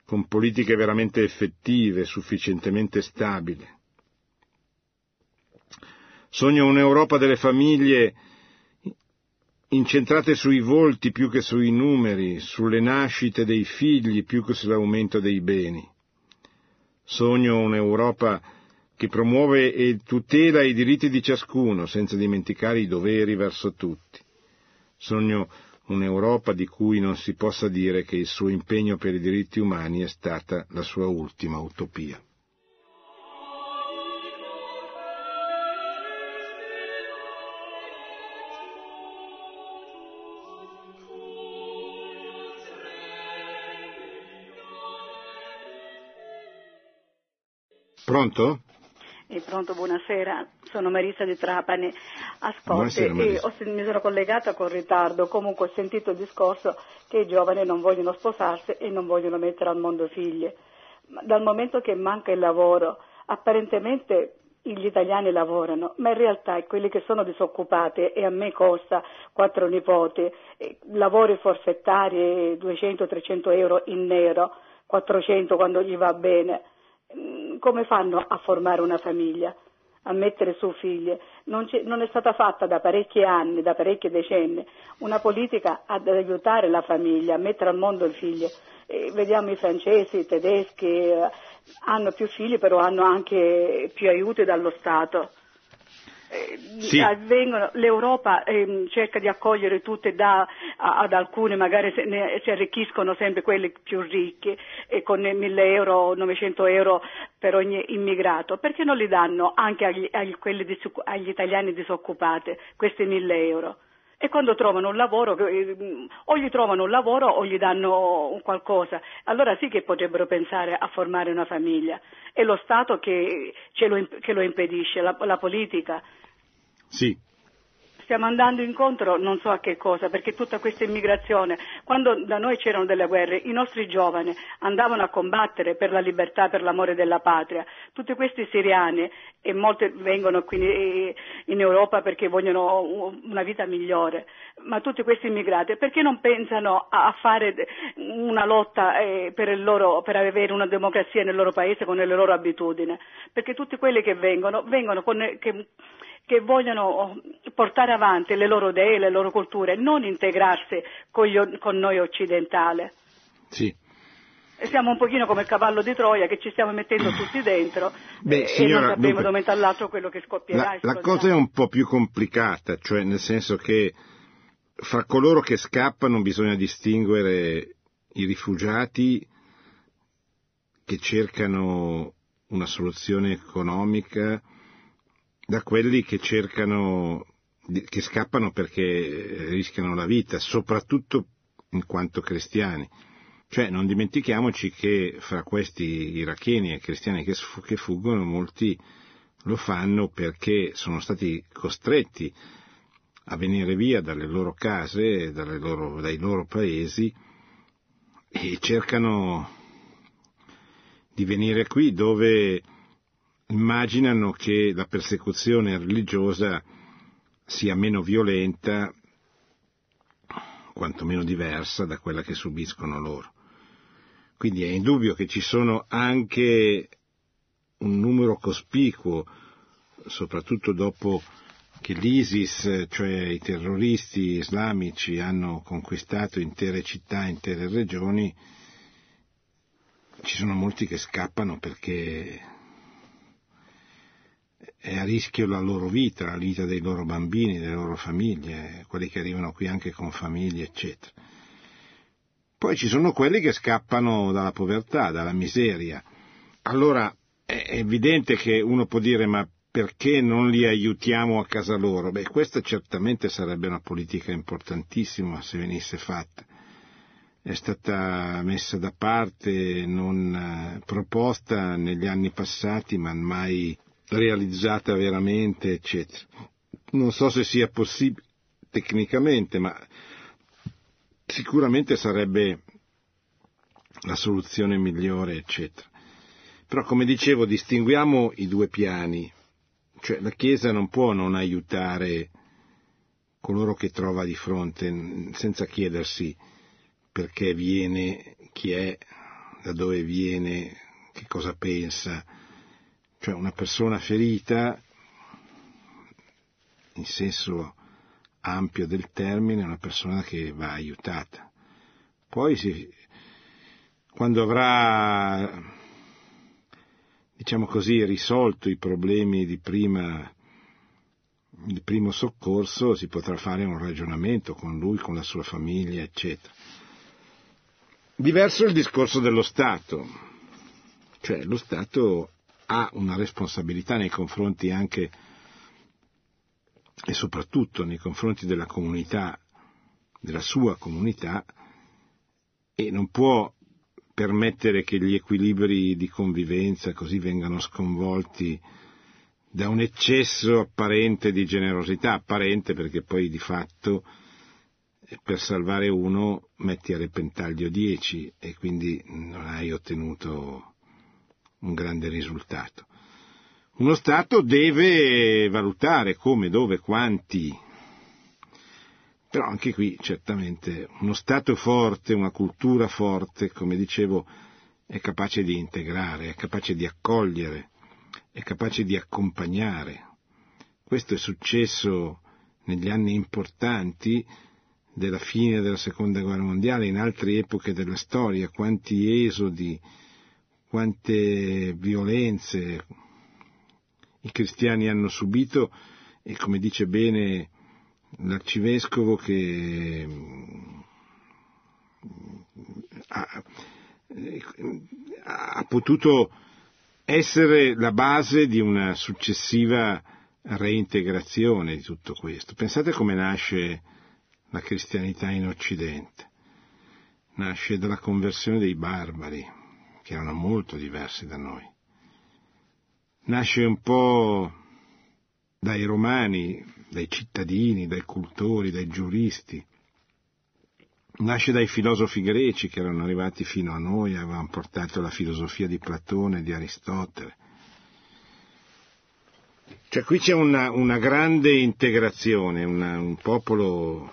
con politiche veramente effettive, sufficientemente stabili. Sogno un'Europa delle famiglie incentrate sui volti più che sui numeri, sulle nascite dei figli più che sull'aumento dei beni. Sogno un'Europa che promuove e tutela i diritti di ciascuno, senza dimenticare i doveri verso tutti. Sogno un'Europa di cui non si possa dire che il suo impegno per i diritti umani è stata la sua ultima utopia. Pronto? E pronto, buonasera, sono Marisa di Trapani. Ascolti, mi sono collegata con ritardo, comunque ho sentito il discorso che i giovani non vogliono sposarsi e non vogliono mettere al mondo figli. Dal momento che manca il lavoro, apparentemente gli italiani lavorano, ma in realtà quelli che sono disoccupati e a me costa quattro nipoti, lavori forfettari 200-300 euro in nero, 400 quando gli va bene come fanno a formare una famiglia, a mettere su figlie? Non, non, è stata fatta da parecchi anni, da parecchi decenni, una politica ad aiutare la famiglia, a mettere al mondo le figlie. E vediamo i francesi, i tedeschi, eh, hanno più figli però hanno anche più aiuti dallo Stato sì. avvengono, l'Europa eh, cerca di accogliere tutte dà ad alcune, magari se ne, si arricchiscono sempre quelli più ricchi e con 1000 euro, 900 euro per ogni immigrato, perché non li danno anche agli, agli, agli italiani disoccupati questi 1000 euro? e quando trovano un lavoro eh, o gli trovano un lavoro o gli danno qualcosa, allora sì che potrebbero pensare a formare una famiglia. È lo Stato che, lo, che lo impedisce, la, la politica. Sì, stiamo andando incontro non so a che cosa, perché tutta questa immigrazione, quando da noi c'erano delle guerre, i nostri giovani andavano a combattere per la libertà, per l'amore della patria. Tutti questi siriani, e molti vengono qui in Europa perché vogliono una vita migliore, ma tutti questi immigrati, perché non pensano a fare una lotta eh, per, loro, per avere una democrazia nel loro paese con le loro abitudini? Perché tutti quelli che vengono, vengono con, che, che vogliono portare avanti le loro idee, le loro culture, non integrarsi con, gli, con noi occidentali. Sì. siamo un pochino come il cavallo di Troia che ci stiamo mettendo tutti dentro Beh, eh, signora, e non sappiamo da un momento all'altro quello che scoppierà. La, la cosa è un po' più complicata, cioè nel senso che fra coloro che scappano bisogna distinguere i rifugiati che cercano una soluzione economica da quelli che cercano, che scappano perché rischiano la vita, soprattutto in quanto cristiani. Cioè non dimentichiamoci che fra questi iracheni e cristiani che, che fuggono molti lo fanno perché sono stati costretti a venire via dalle loro case, dalle loro, dai loro paesi e cercano di venire qui dove immaginano che la persecuzione religiosa sia meno violenta, quantomeno diversa da quella che subiscono loro. Quindi è indubbio che ci sono anche un numero cospicuo, soprattutto dopo che l'ISIS, cioè i terroristi islamici, hanno conquistato intere città, intere regioni, ci sono molti che scappano perché è a rischio la loro vita, la vita dei loro bambini, delle loro famiglie, quelli che arrivano qui anche con famiglie, eccetera. Poi ci sono quelli che scappano dalla povertà, dalla miseria. Allora è evidente che uno può dire ma perché non li aiutiamo a casa loro? Beh, questa certamente sarebbe una politica importantissima se venisse fatta. È stata messa da parte, non eh, proposta negli anni passati, ma mai realizzata veramente, eccetera. Non so se sia possibile tecnicamente, ma sicuramente sarebbe la soluzione migliore, eccetera. Però, come dicevo, distinguiamo i due piani, cioè la Chiesa non può non aiutare coloro che trova di fronte senza chiedersi perché viene, chi è, da dove viene, che cosa pensa, cioè una persona ferita, in senso ampio del termine, è una persona che va aiutata. Poi si, quando avrà, diciamo così, risolto i problemi di prima il primo soccorso si potrà fare un ragionamento con lui, con la sua famiglia, eccetera. Diverso il discorso dello Stato, cioè lo Stato ha una responsabilità nei confronti anche e soprattutto nei confronti della comunità, della sua comunità, e non può permettere che gli equilibri di convivenza così vengano sconvolti da un eccesso apparente di generosità, apparente perché poi di fatto eh, per salvare uno metti a repentaglio dieci e quindi non hai ottenuto un grande risultato. Uno Stato deve valutare come, dove, quanti, però anche qui certamente uno Stato forte, una cultura forte, come dicevo, è capace di integrare, è capace di accogliere, è capace di accompagnare. Questo è successo negli anni importanti della fine della seconda guerra mondiale, in altre epoche della storia, quanti esodi, quante violenze i cristiani hanno subito e come dice bene l'arcivescovo che ha, ha potuto essere la base di una successiva reintegrazione di tutto questo. Pensate come nasce la cristianità in Occidente. Nasce dalla conversione dei barbari, che erano molto diversi da noi. Nasce un po' dai romani, dai cittadini, dai cultori, dai giuristi. Nasce dai filosofi greci che erano arrivati fino a noi, avevano portato la filosofia di Platone e di Aristotele. Cioè qui c'è una, una grande integrazione, una, un popolo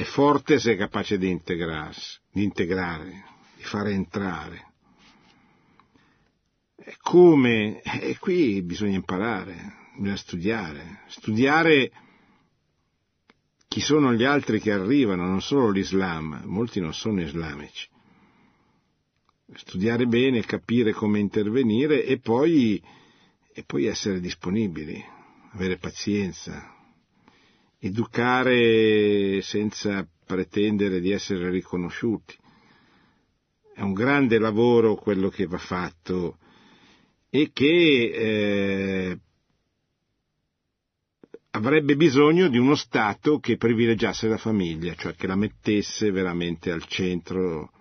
è forte se è capace di integrarsi, di integrare, di fare entrare. Come? E qui bisogna imparare, bisogna studiare, studiare chi sono gli altri che arrivano, non solo l'Islam, molti non sono islamici. Studiare bene, capire come intervenire e poi, e poi essere disponibili, avere pazienza, educare senza pretendere di essere riconosciuti. È un grande lavoro quello che va fatto e che eh, avrebbe bisogno di uno Stato che privilegiasse la famiglia, cioè che la mettesse veramente al centro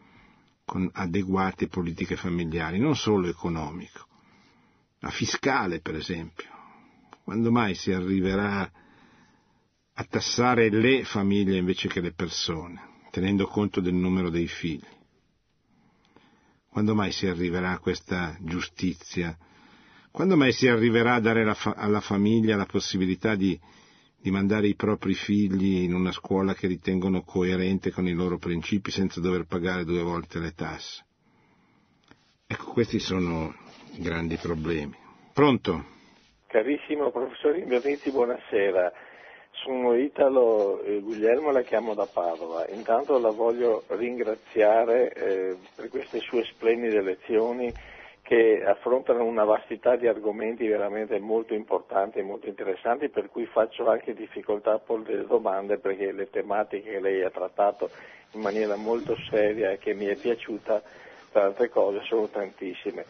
con adeguate politiche familiari, non solo economico, ma fiscale per esempio. Quando mai si arriverà a tassare le famiglie invece che le persone, tenendo conto del numero dei figli? Quando mai si arriverà a questa giustizia? Quando mai si arriverà a dare alla famiglia la possibilità di, di mandare i propri figli in una scuola che ritengono coerente con i loro principi senza dover pagare due volte le tasse? Ecco, questi sono grandi problemi. Pronto? Carissimo professor Invernizzi, buonasera. Sono Italo eh, Guglielmo, la chiamo da Padova. Intanto la voglio ringraziare eh, per queste sue splendide lezioni che affrontano una vastità di argomenti veramente molto importanti e molto interessanti, per cui faccio anche difficoltà a porre delle domande perché le tematiche che lei ha trattato in maniera molto seria e che mi è piaciuta, tra altre cose, sono tantissime.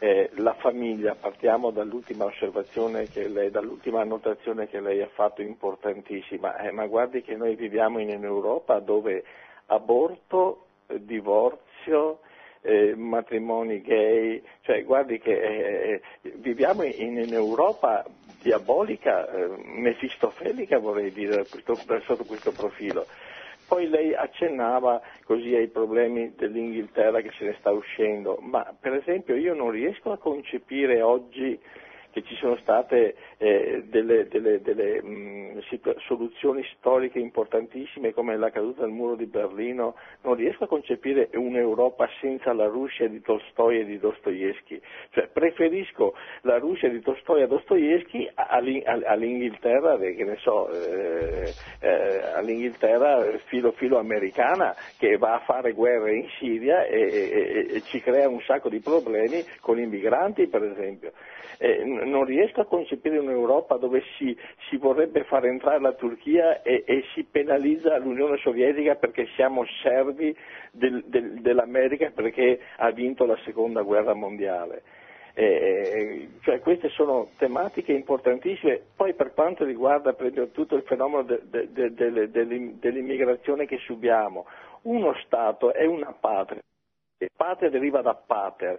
Eh, la famiglia, partiamo dall'ultima osservazione che lei, dall'ultima annotazione che lei ha fatto importantissima, eh, ma guardi che noi viviamo in Europa dove aborto, eh, divorzio, eh, matrimoni gay, cioè guardi che eh, eh, viviamo in, in, Europa diabolica, mefistofelica vorrei dire sotto questo profilo. Poi lei accennava così ai problemi dell'Inghilterra che se ne sta uscendo, ma per esempio io non riesco a concepire oggi che ci sono state eh, delle, delle, delle mh, situ- soluzioni storiche importantissime come la caduta del muro di Berlino, non riesco a concepire un'Europa senza la Russia di Tolstoi e di Dostoevsky, cioè preferisco la Russia di Tolstoi e Dostoevsky all'Inghilterra, che ne so, eh, eh, all'Inghilterra filo filo americana che va a fare guerre in Siria e, e, e ci crea un sacco di problemi con i migranti per esempio. Eh, non riesco a concepire un'Europa dove si, si vorrebbe far entrare la Turchia e, e, si penalizza l'Unione Sovietica perché siamo servi del, del, dell'America perché ha vinto la seconda guerra mondiale. Eh, cioè queste sono tematiche importantissime. Poi per quanto riguarda tutto il fenomeno de, de, de, dell'immigrazione che subiamo, uno Stato è una patria, patria deriva da pater,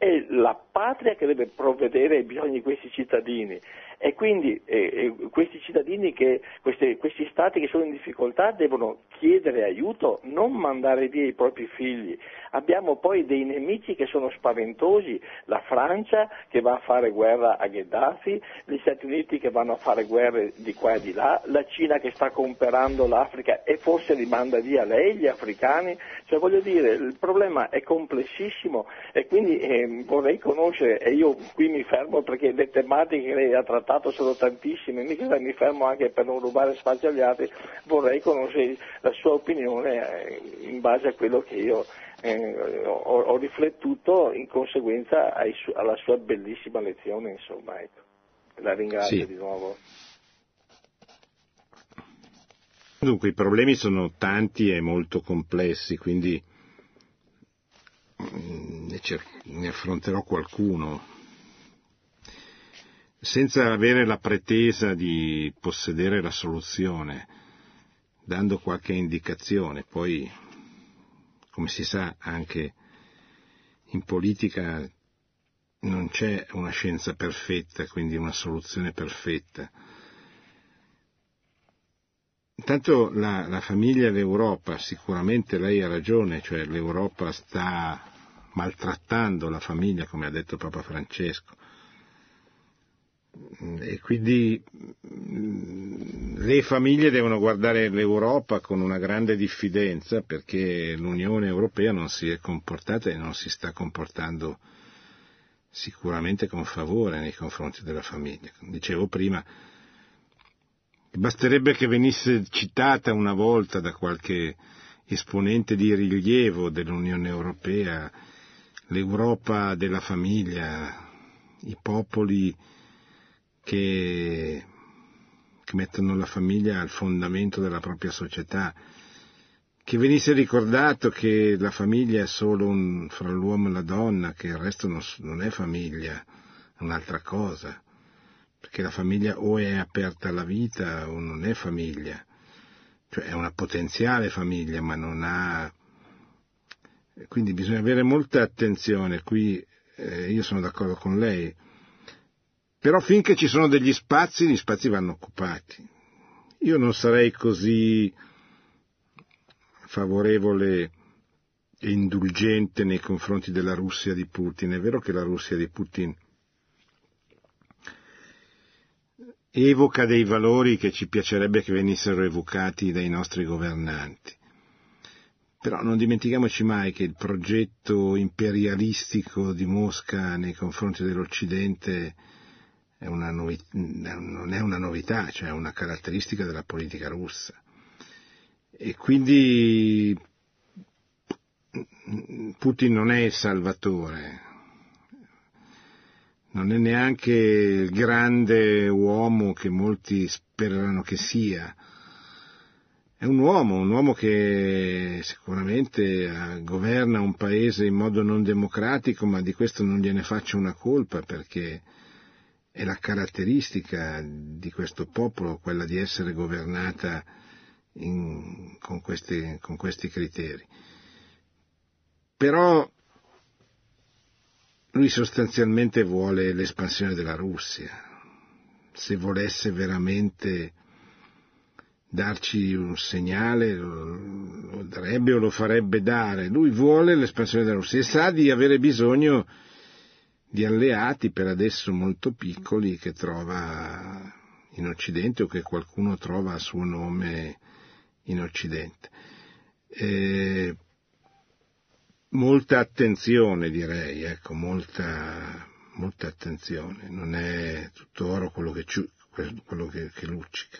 è la patria che deve provvedere ai bisogni di questi cittadini e quindi eh, questi cittadini, che, queste, questi stati che sono in difficoltà devono chiedere aiuto, non mandare via i propri figli. Abbiamo poi dei nemici che sono spaventosi, la Francia che va a fare guerra a Gheddafi, gli Stati Uniti che vanno a fare guerre di qua e di là, la Cina che sta comprando l'Africa e forse li manda via lei, gli africani. Cioè voglio dire, il problema è complessissimo e quindi eh, vorrei conoscere, e io qui mi fermo perché le tematiche che lei ha trattato sono tantissime, mica mi fermo anche per non rubare spazio agli altri, vorrei conoscere la sua opinione eh, in base a quello che io eh, ho, ho, riflettuto in conseguenza ai, alla sua bellissima lezione, insomma, ecco. La ringrazio sì. di nuovo. Dunque i problemi sono tanti e molto complessi, quindi ne, affronterò qualcuno senza avere la pretesa di possedere la soluzione, dando qualche indicazione. Poi, come si sa, anche in politica non c'è una scienza perfetta, quindi una soluzione perfetta. Intanto la, la famiglia e l'Europa, sicuramente lei ha ragione, cioè l'Europa sta maltrattando la famiglia, come ha detto Papa Francesco e quindi mm, le famiglie devono guardare l'Europa con una grande diffidenza perché l'Unione Europea non si è comportata e non si sta comportando sicuramente con favore nei confronti della famiglia. Dicevo prima, basterebbe che venisse citata una volta da qualche esponente di rilievo dell'Unione Europea l'Europa della famiglia, i popoli che, che mettono la famiglia al fondamento della propria società, che venisse ricordato che la famiglia è solo un, fra l'uomo e la donna, che il resto non, non è famiglia, è un'altra cosa, perché la famiglia o è aperta alla vita o non è famiglia, cioè è una potenziale famiglia, ma non ha... Quindi bisogna avere molta attenzione, qui eh, io sono d'accordo con lei, però finché ci sono degli spazi, gli spazi vanno occupati. Io non sarei così favorevole e indulgente nei confronti della Russia di Putin. È vero che la Russia di Putin evoca dei valori che ci piacerebbe che venissero evocati dai nostri governanti. Però non dimentichiamoci mai che il progetto imperialistico di Mosca nei confronti dell'Occidente è novi- non è una novità, cioè è una caratteristica della politica russa. E quindi Putin non è il salvatore, non è neanche il grande uomo che molti sperano che sia. È un uomo, un uomo che sicuramente eh, governa un paese in modo non democratico, ma di questo non gliene faccio una colpa perché è la caratteristica di questo popolo, quella di essere governata in, con, questi, con questi criteri. Però lui sostanzialmente vuole l'espansione della Russia. Se volesse veramente darci un segnale, lo darebbe o lo farebbe dare. Lui vuole l'espansione della Russia e sa di avere bisogno di alleati per adesso molto piccoli che trova in Occidente o che qualcuno trova a suo nome in Occidente. E molta attenzione direi, ecco, molta, molta attenzione, non è tutto oro quello che, quello che, che luccica.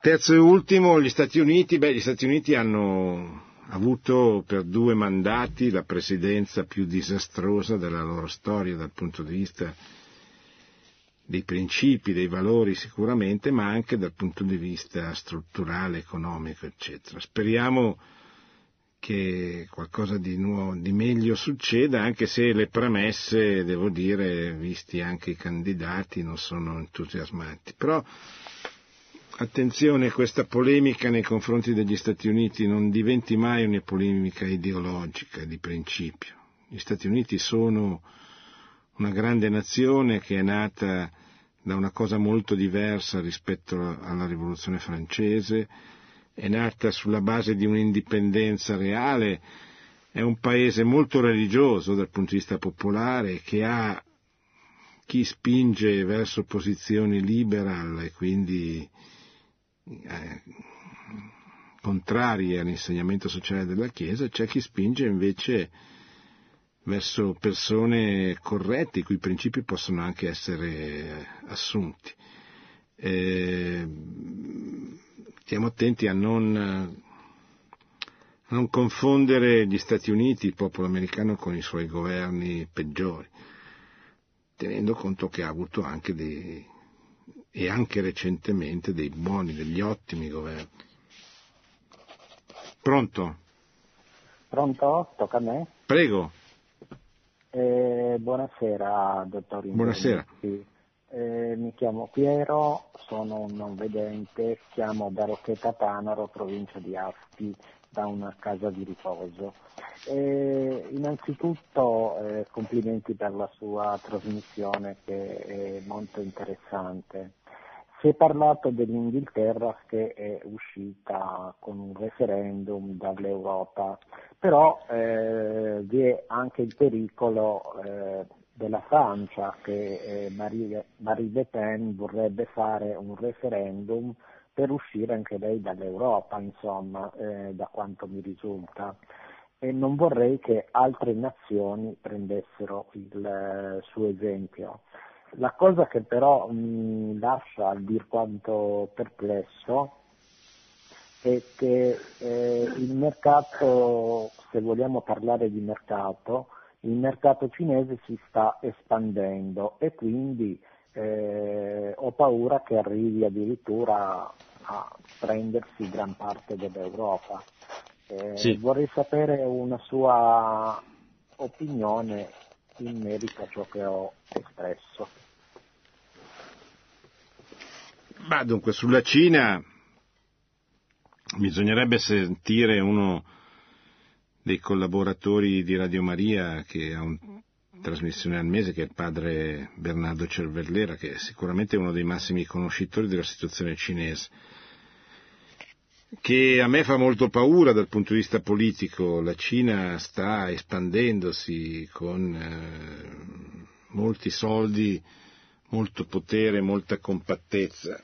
Terzo e ultimo, gli Stati Uniti, beh, gli Stati Uniti hanno avuto per due mandati la presidenza più disastrosa della loro storia dal punto di vista dei principi, dei valori sicuramente, ma anche dal punto di vista strutturale, economico, eccetera. Speriamo che qualcosa di, nuovo, di meglio succeda, anche se le premesse, devo dire, visti anche i candidati, non sono entusiasmanti. Però attenzione, questa polemica nei confronti degli Stati Uniti non diventi mai una polemica ideologica, di principio. Gli Stati Uniti sono una grande nazione che è nata da una cosa molto diversa rispetto alla rivoluzione francese, è nata sulla base di un'indipendenza reale, è un paese molto religioso dal punto di vista popolare che ha chi spinge verso posizioni liberal e quindi eh, contrarie all'insegnamento sociale della Chiesa, c'è chi spinge invece verso persone corrette, i cui principi possono anche essere assunti. Eh, stiamo attenti a non, a non, confondere gli Stati Uniti, il popolo americano, con i suoi governi peggiori, tenendo conto che ha avuto anche dei, e anche recentemente dei buoni, degli ottimi governi. Pronto? Pronto? Tocca a me? Prego. Eh, buonasera, dottor. Buonasera. Eh, mi chiamo Piero, sono un non vedente, chiamo da Rocchetta Tanaro, provincia di Asti, da una casa di riposo. Eh, innanzitutto eh, complimenti per la sua trasmissione che è molto interessante. Si è parlato dell'Inghilterra che è uscita con un referendum dall'Europa, però eh, vi è anche il pericolo eh, della Francia che eh, Marie, Marie Le Pen vorrebbe fare un referendum per uscire anche lei dall'Europa, insomma, eh, da quanto mi risulta. E non vorrei che altre nazioni prendessero il eh, suo esempio. La cosa che però mi lascia a dir quanto perplesso è che eh, il mercato, se vogliamo parlare di mercato, il mercato cinese si sta espandendo e quindi eh, ho paura che arrivi addirittura a prendersi gran parte dell'Europa. Eh, sì. Vorrei sapere una sua opinione in merito a ciò che ho espresso. Ma dunque, sulla Cina bisognerebbe sentire uno dei collaboratori di Radio Maria che ha una trasmissione al mese, che è il padre Bernardo Cervellera, che è sicuramente uno dei massimi conoscitori della situazione cinese, che a me fa molto paura dal punto di vista politico. La Cina sta espandendosi con eh, molti soldi, molto potere, molta compattezza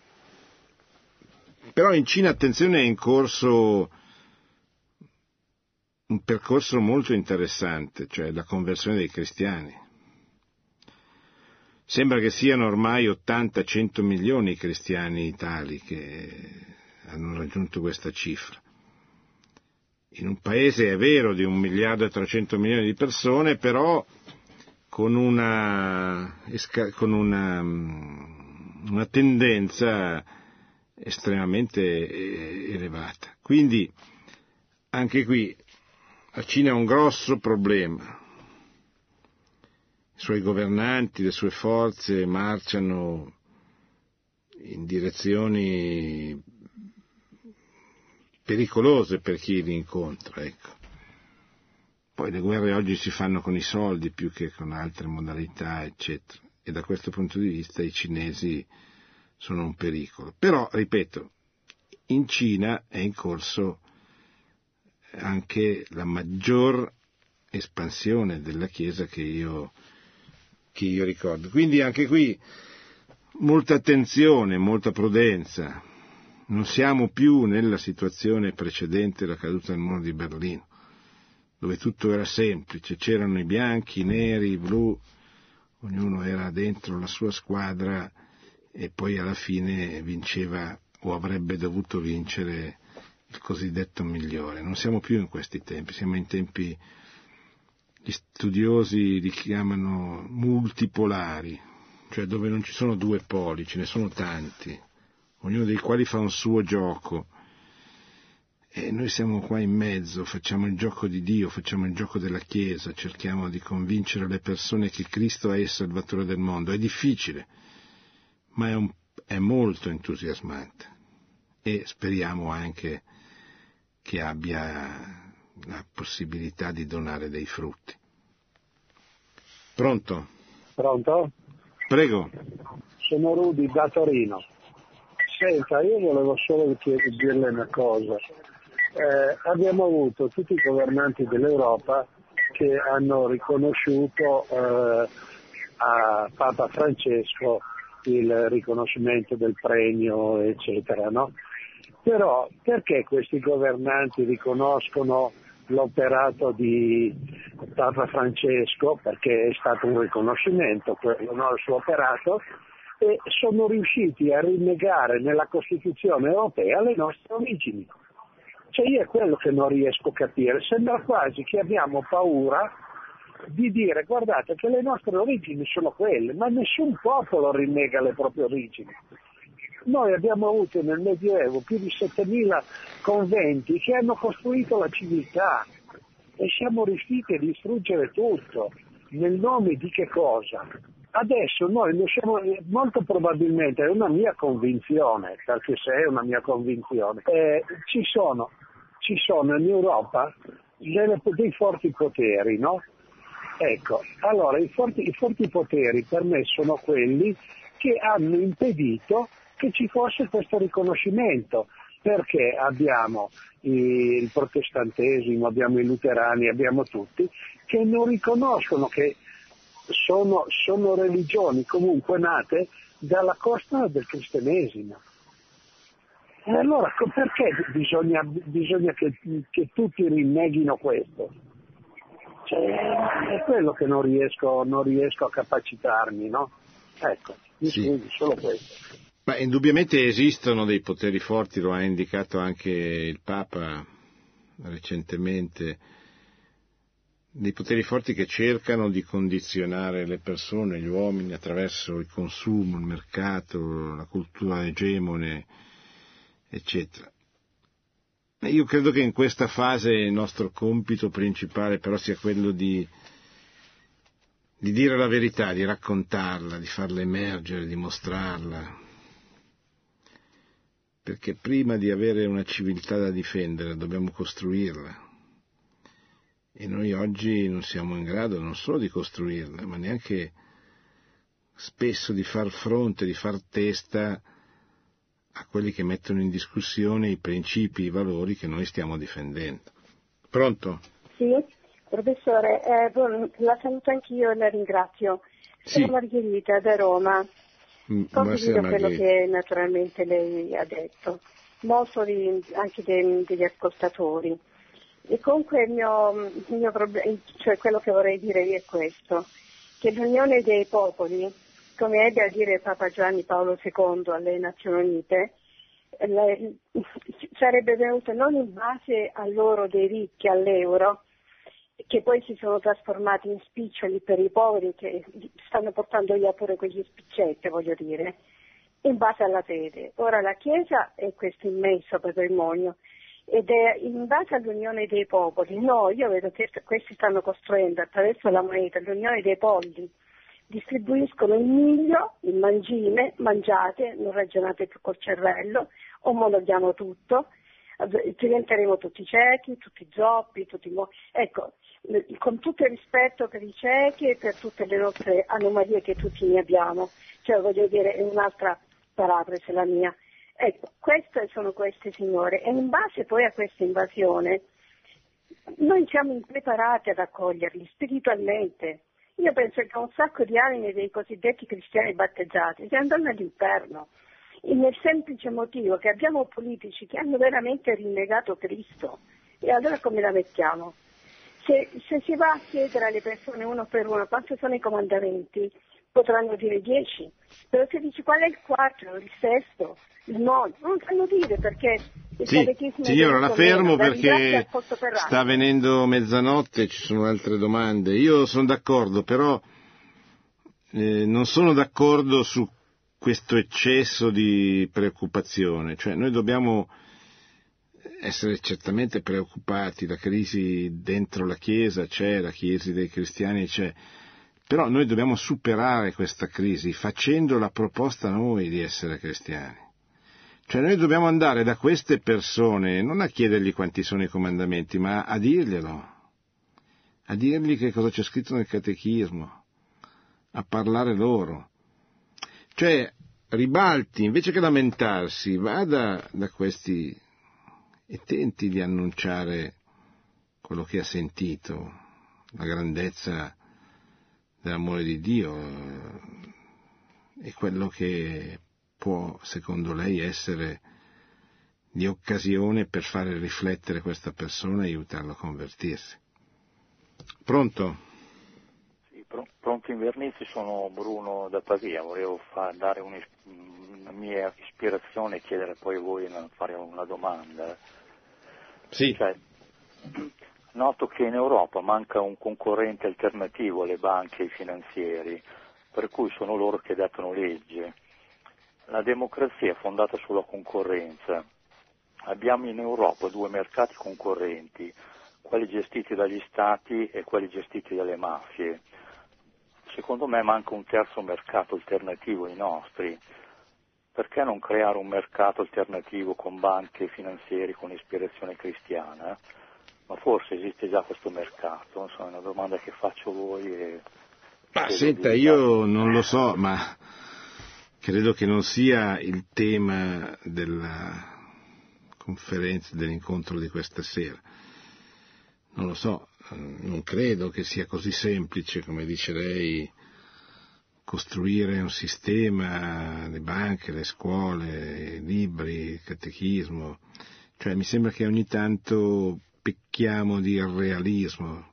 però in Cina, attenzione, è in corso un percorso molto interessante, cioè la conversione dei cristiani. Sembra che siano ormai 80-100 milioni i cristiani tali che hanno raggiunto questa cifra. In un paese è vero di un miliardo e 300 milioni di persone, però con una, con una, una tendenza estremamente eh, elevata. Quindi anche qui la Cina ha un grosso problema. I suoi governanti, le sue forze marciano in direzioni pericolose per chi li incontra. Ecco. Poi le guerre oggi si fanno con i soldi più che con altre modalità, eccetera. E da questo punto di vista i cinesi sono un pericolo. Però, ripeto, in Cina è in corso anche la maggior espansione della Chiesa che io, che io ricordo. Quindi anche qui molta attenzione, molta prudenza. Non siamo più nella situazione precedente alla caduta del muro di Berlino, dove tutto era semplice, c'erano i bianchi, i neri, i blu, ognuno era dentro la sua squadra e poi alla fine vinceva o avrebbe dovuto vincere il cosiddetto migliore. Non siamo più in questi tempi, siamo in tempi, gli studiosi li chiamano multipolari, cioè dove non ci sono due poli, ce ne sono tanti, ognuno dei quali fa un suo gioco. E noi siamo qua in mezzo, facciamo il gioco di Dio, facciamo il gioco della Chiesa, cerchiamo di convincere le persone che Cristo è il Salvatore del mondo. È difficile, ma è, un, è molto entusiasmante e speriamo anche che abbia la possibilità di donare dei frutti. Pronto? Pronto? Prego. Sono Rudi da Torino. Senta, io volevo solo dirle una cosa. Eh, abbiamo avuto tutti i governanti dell'Europa che hanno riconosciuto eh, a Papa Francesco il riconoscimento del premio, eccetera, no? Però perché questi governanti riconoscono l'operato di Papa Francesco, perché è stato un riconoscimento quello, no, il suo operato, e sono riusciti a rinnegare nella Costituzione europea le nostre origini. Cioè io è quello che non riesco a capire, sembra quasi che abbiamo paura di dire guardate che le nostre origini sono quelle, ma nessun popolo rinnega le proprie origini. Noi abbiamo avuto nel Medioevo più di 7.000 conventi che hanno costruito la civiltà e siamo riusciti a distruggere tutto. Nel nome di che cosa? Adesso noi ne siamo, molto probabilmente, è una mia convinzione, perché se è una mia convinzione, eh, ci, sono, ci, sono, in Europa delle, dei forti poteri, no? Ecco, allora i forti, i forti poteri per me sono quelli che hanno impedito che ci fosse questo riconoscimento, perché abbiamo il protestantesimo, abbiamo i luterani, abbiamo tutti, che non riconoscono che sono, sono religioni comunque nate dalla costa del cristianesimo. E allora perché bisogna, bisogna che, che, tutti rinneghino questo? Cioè, è quello che non riesco, non riesco a capacitarmi, no? Ecco, mi sì. scusi, solo questo. Ma indubbiamente esistono dei poteri forti, lo ha indicato anche il Papa recentemente, dei poteri forti che cercano di condizionare le persone, gli uomini attraverso il consumo, il mercato, la cultura egemone, eccetera. Io credo che in questa fase il nostro compito principale però sia quello di, di dire la verità, di raccontarla, di farla emergere, di mostrarla, perché prima di avere una civiltà da difendere dobbiamo costruirla. E noi oggi non siamo in grado non solo di costruirla, ma neanche spesso di far fronte, di far testa a quelli che mettono in discussione i principi, i valori che noi stiamo difendendo. Pronto? Sì, professore, eh, la saluto anch'io e la ringrazio. Sono sì. Margherita da Roma. Condivido quello che naturalmente lei ha detto, molto di, anche de, degli ascoltatori. E comunque il mio, il mio problema, cioè quello che vorrei dire è questo, che l'unione dei popoli, come ebbe a dire Papa Giovanni Paolo II alle Nazioni Unite, sarebbe venuta non in base a loro dei ricchi, all'euro, che poi si sono trasformati in spiccioli per i poveri che stanno portando via pure quegli spiccetti, voglio dire, in base alla fede. Ora la Chiesa è questo immenso patrimonio ed è in base all'unione dei popoli. No, io vedo che questi stanno costruendo attraverso la moneta l'unione dei polli, distribuiscono il miglio, il mangime, mangiate, non ragionate più col cervello, omologhiamo tutto, diventeremo tutti ciechi, tutti zoppi, tutti mo- ecco, con tutto il rispetto per i ciechi e per tutte le nostre anomalie che tutti ne abbiamo, cioè voglio dire è un'altra parafrase la mia. Ecco, queste sono queste signore e in base poi a questa invasione noi siamo impreparati ad accoglierli spiritualmente. Io penso che un sacco di anime dei cosiddetti cristiani battezzati si andranno all'inferno nel semplice motivo che abbiamo politici che hanno veramente rinnegato Cristo. E allora come la mettiamo? Se, se, si va a chiedere alle persone uno per uno quanti sono i comandamenti, potranno dire dieci, però se dici qual è il quarto, il sesto, il nono, non sanno dire perché il sì, signora, la fermo perché sta venendo mezzanotte, ci sono altre domande. Io sono d'accordo, però eh, non sono d'accordo su questo eccesso di preoccupazione, cioè noi dobbiamo essere certamente preoccupati, la crisi dentro la Chiesa c'è, la crisi dei cristiani c'è, però noi dobbiamo superare questa crisi facendo la proposta noi di essere cristiani. Cioè noi dobbiamo andare da queste persone non a chiedergli quanti sono i comandamenti, ma a dirglielo, a dirgli che cosa c'è scritto nel catechismo, a parlare loro. Cioè, ribalti, invece che lamentarsi, vada da questi e tenti di annunciare quello che ha sentito, la grandezza dell'amore di Dio eh, e quello che può, secondo lei, essere di occasione per fare riflettere questa persona e aiutarlo a convertirsi. Pronto? Sì, pr- pronto Invernizzi, sono Bruno da Pavia, volevo far, dare una mia ispirazione e chiedere poi a voi di fare una domanda. Sì. Cioè, noto che in Europa manca un concorrente alternativo alle banche e ai finanzieri, per cui sono loro che dettano legge. La democrazia è fondata sulla concorrenza. Abbiamo in Europa due mercati concorrenti, quelli gestiti dagli stati e quelli gestiti dalle mafie. Secondo me manca un terzo mercato alternativo ai nostri, perché non creare un mercato alternativo con banche e finanzieri con ispirazione cristiana? Ma forse esiste già questo mercato, insomma, è una domanda che faccio a voi. E ma senta, io non lo so, ma credo che non sia il tema della conferenza, dell'incontro di questa sera. Non lo so, non credo che sia così semplice, come dice lei, costruire un sistema, le banche, le scuole, i libri, il catechismo, cioè mi sembra che ogni tanto pecchiamo di irrealismo,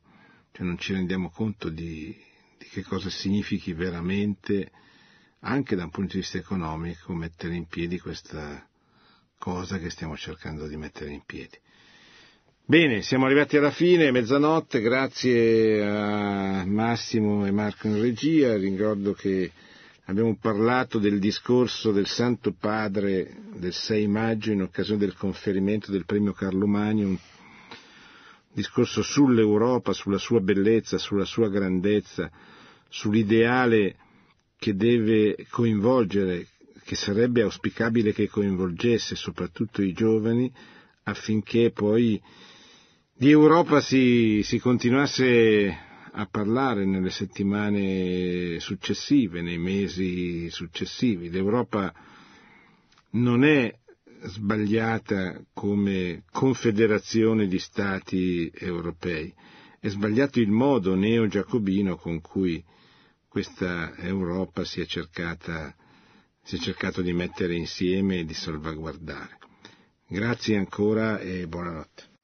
cioè non ci rendiamo conto di, di che cosa significhi veramente, anche da un punto di vista economico, mettere in piedi questa cosa che stiamo cercando di mettere in piedi. Bene, siamo arrivati alla fine, mezzanotte, grazie a Massimo e Marco in regia, ricordo che abbiamo parlato del discorso del Santo Padre del 6 maggio in occasione del conferimento del premio Carlo Magno, un discorso sull'Europa, sulla sua bellezza, sulla sua grandezza, sull'ideale che deve coinvolgere, che sarebbe auspicabile che coinvolgesse soprattutto i giovani, affinché poi di Europa si, si continuasse a parlare nelle settimane successive, nei mesi successivi. L'Europa non è sbagliata come confederazione di Stati europei, è sbagliato il modo neo-giacobino con cui questa Europa si è, cercata, si è cercato di mettere insieme e di salvaguardare. Grazie ancora e buonanotte.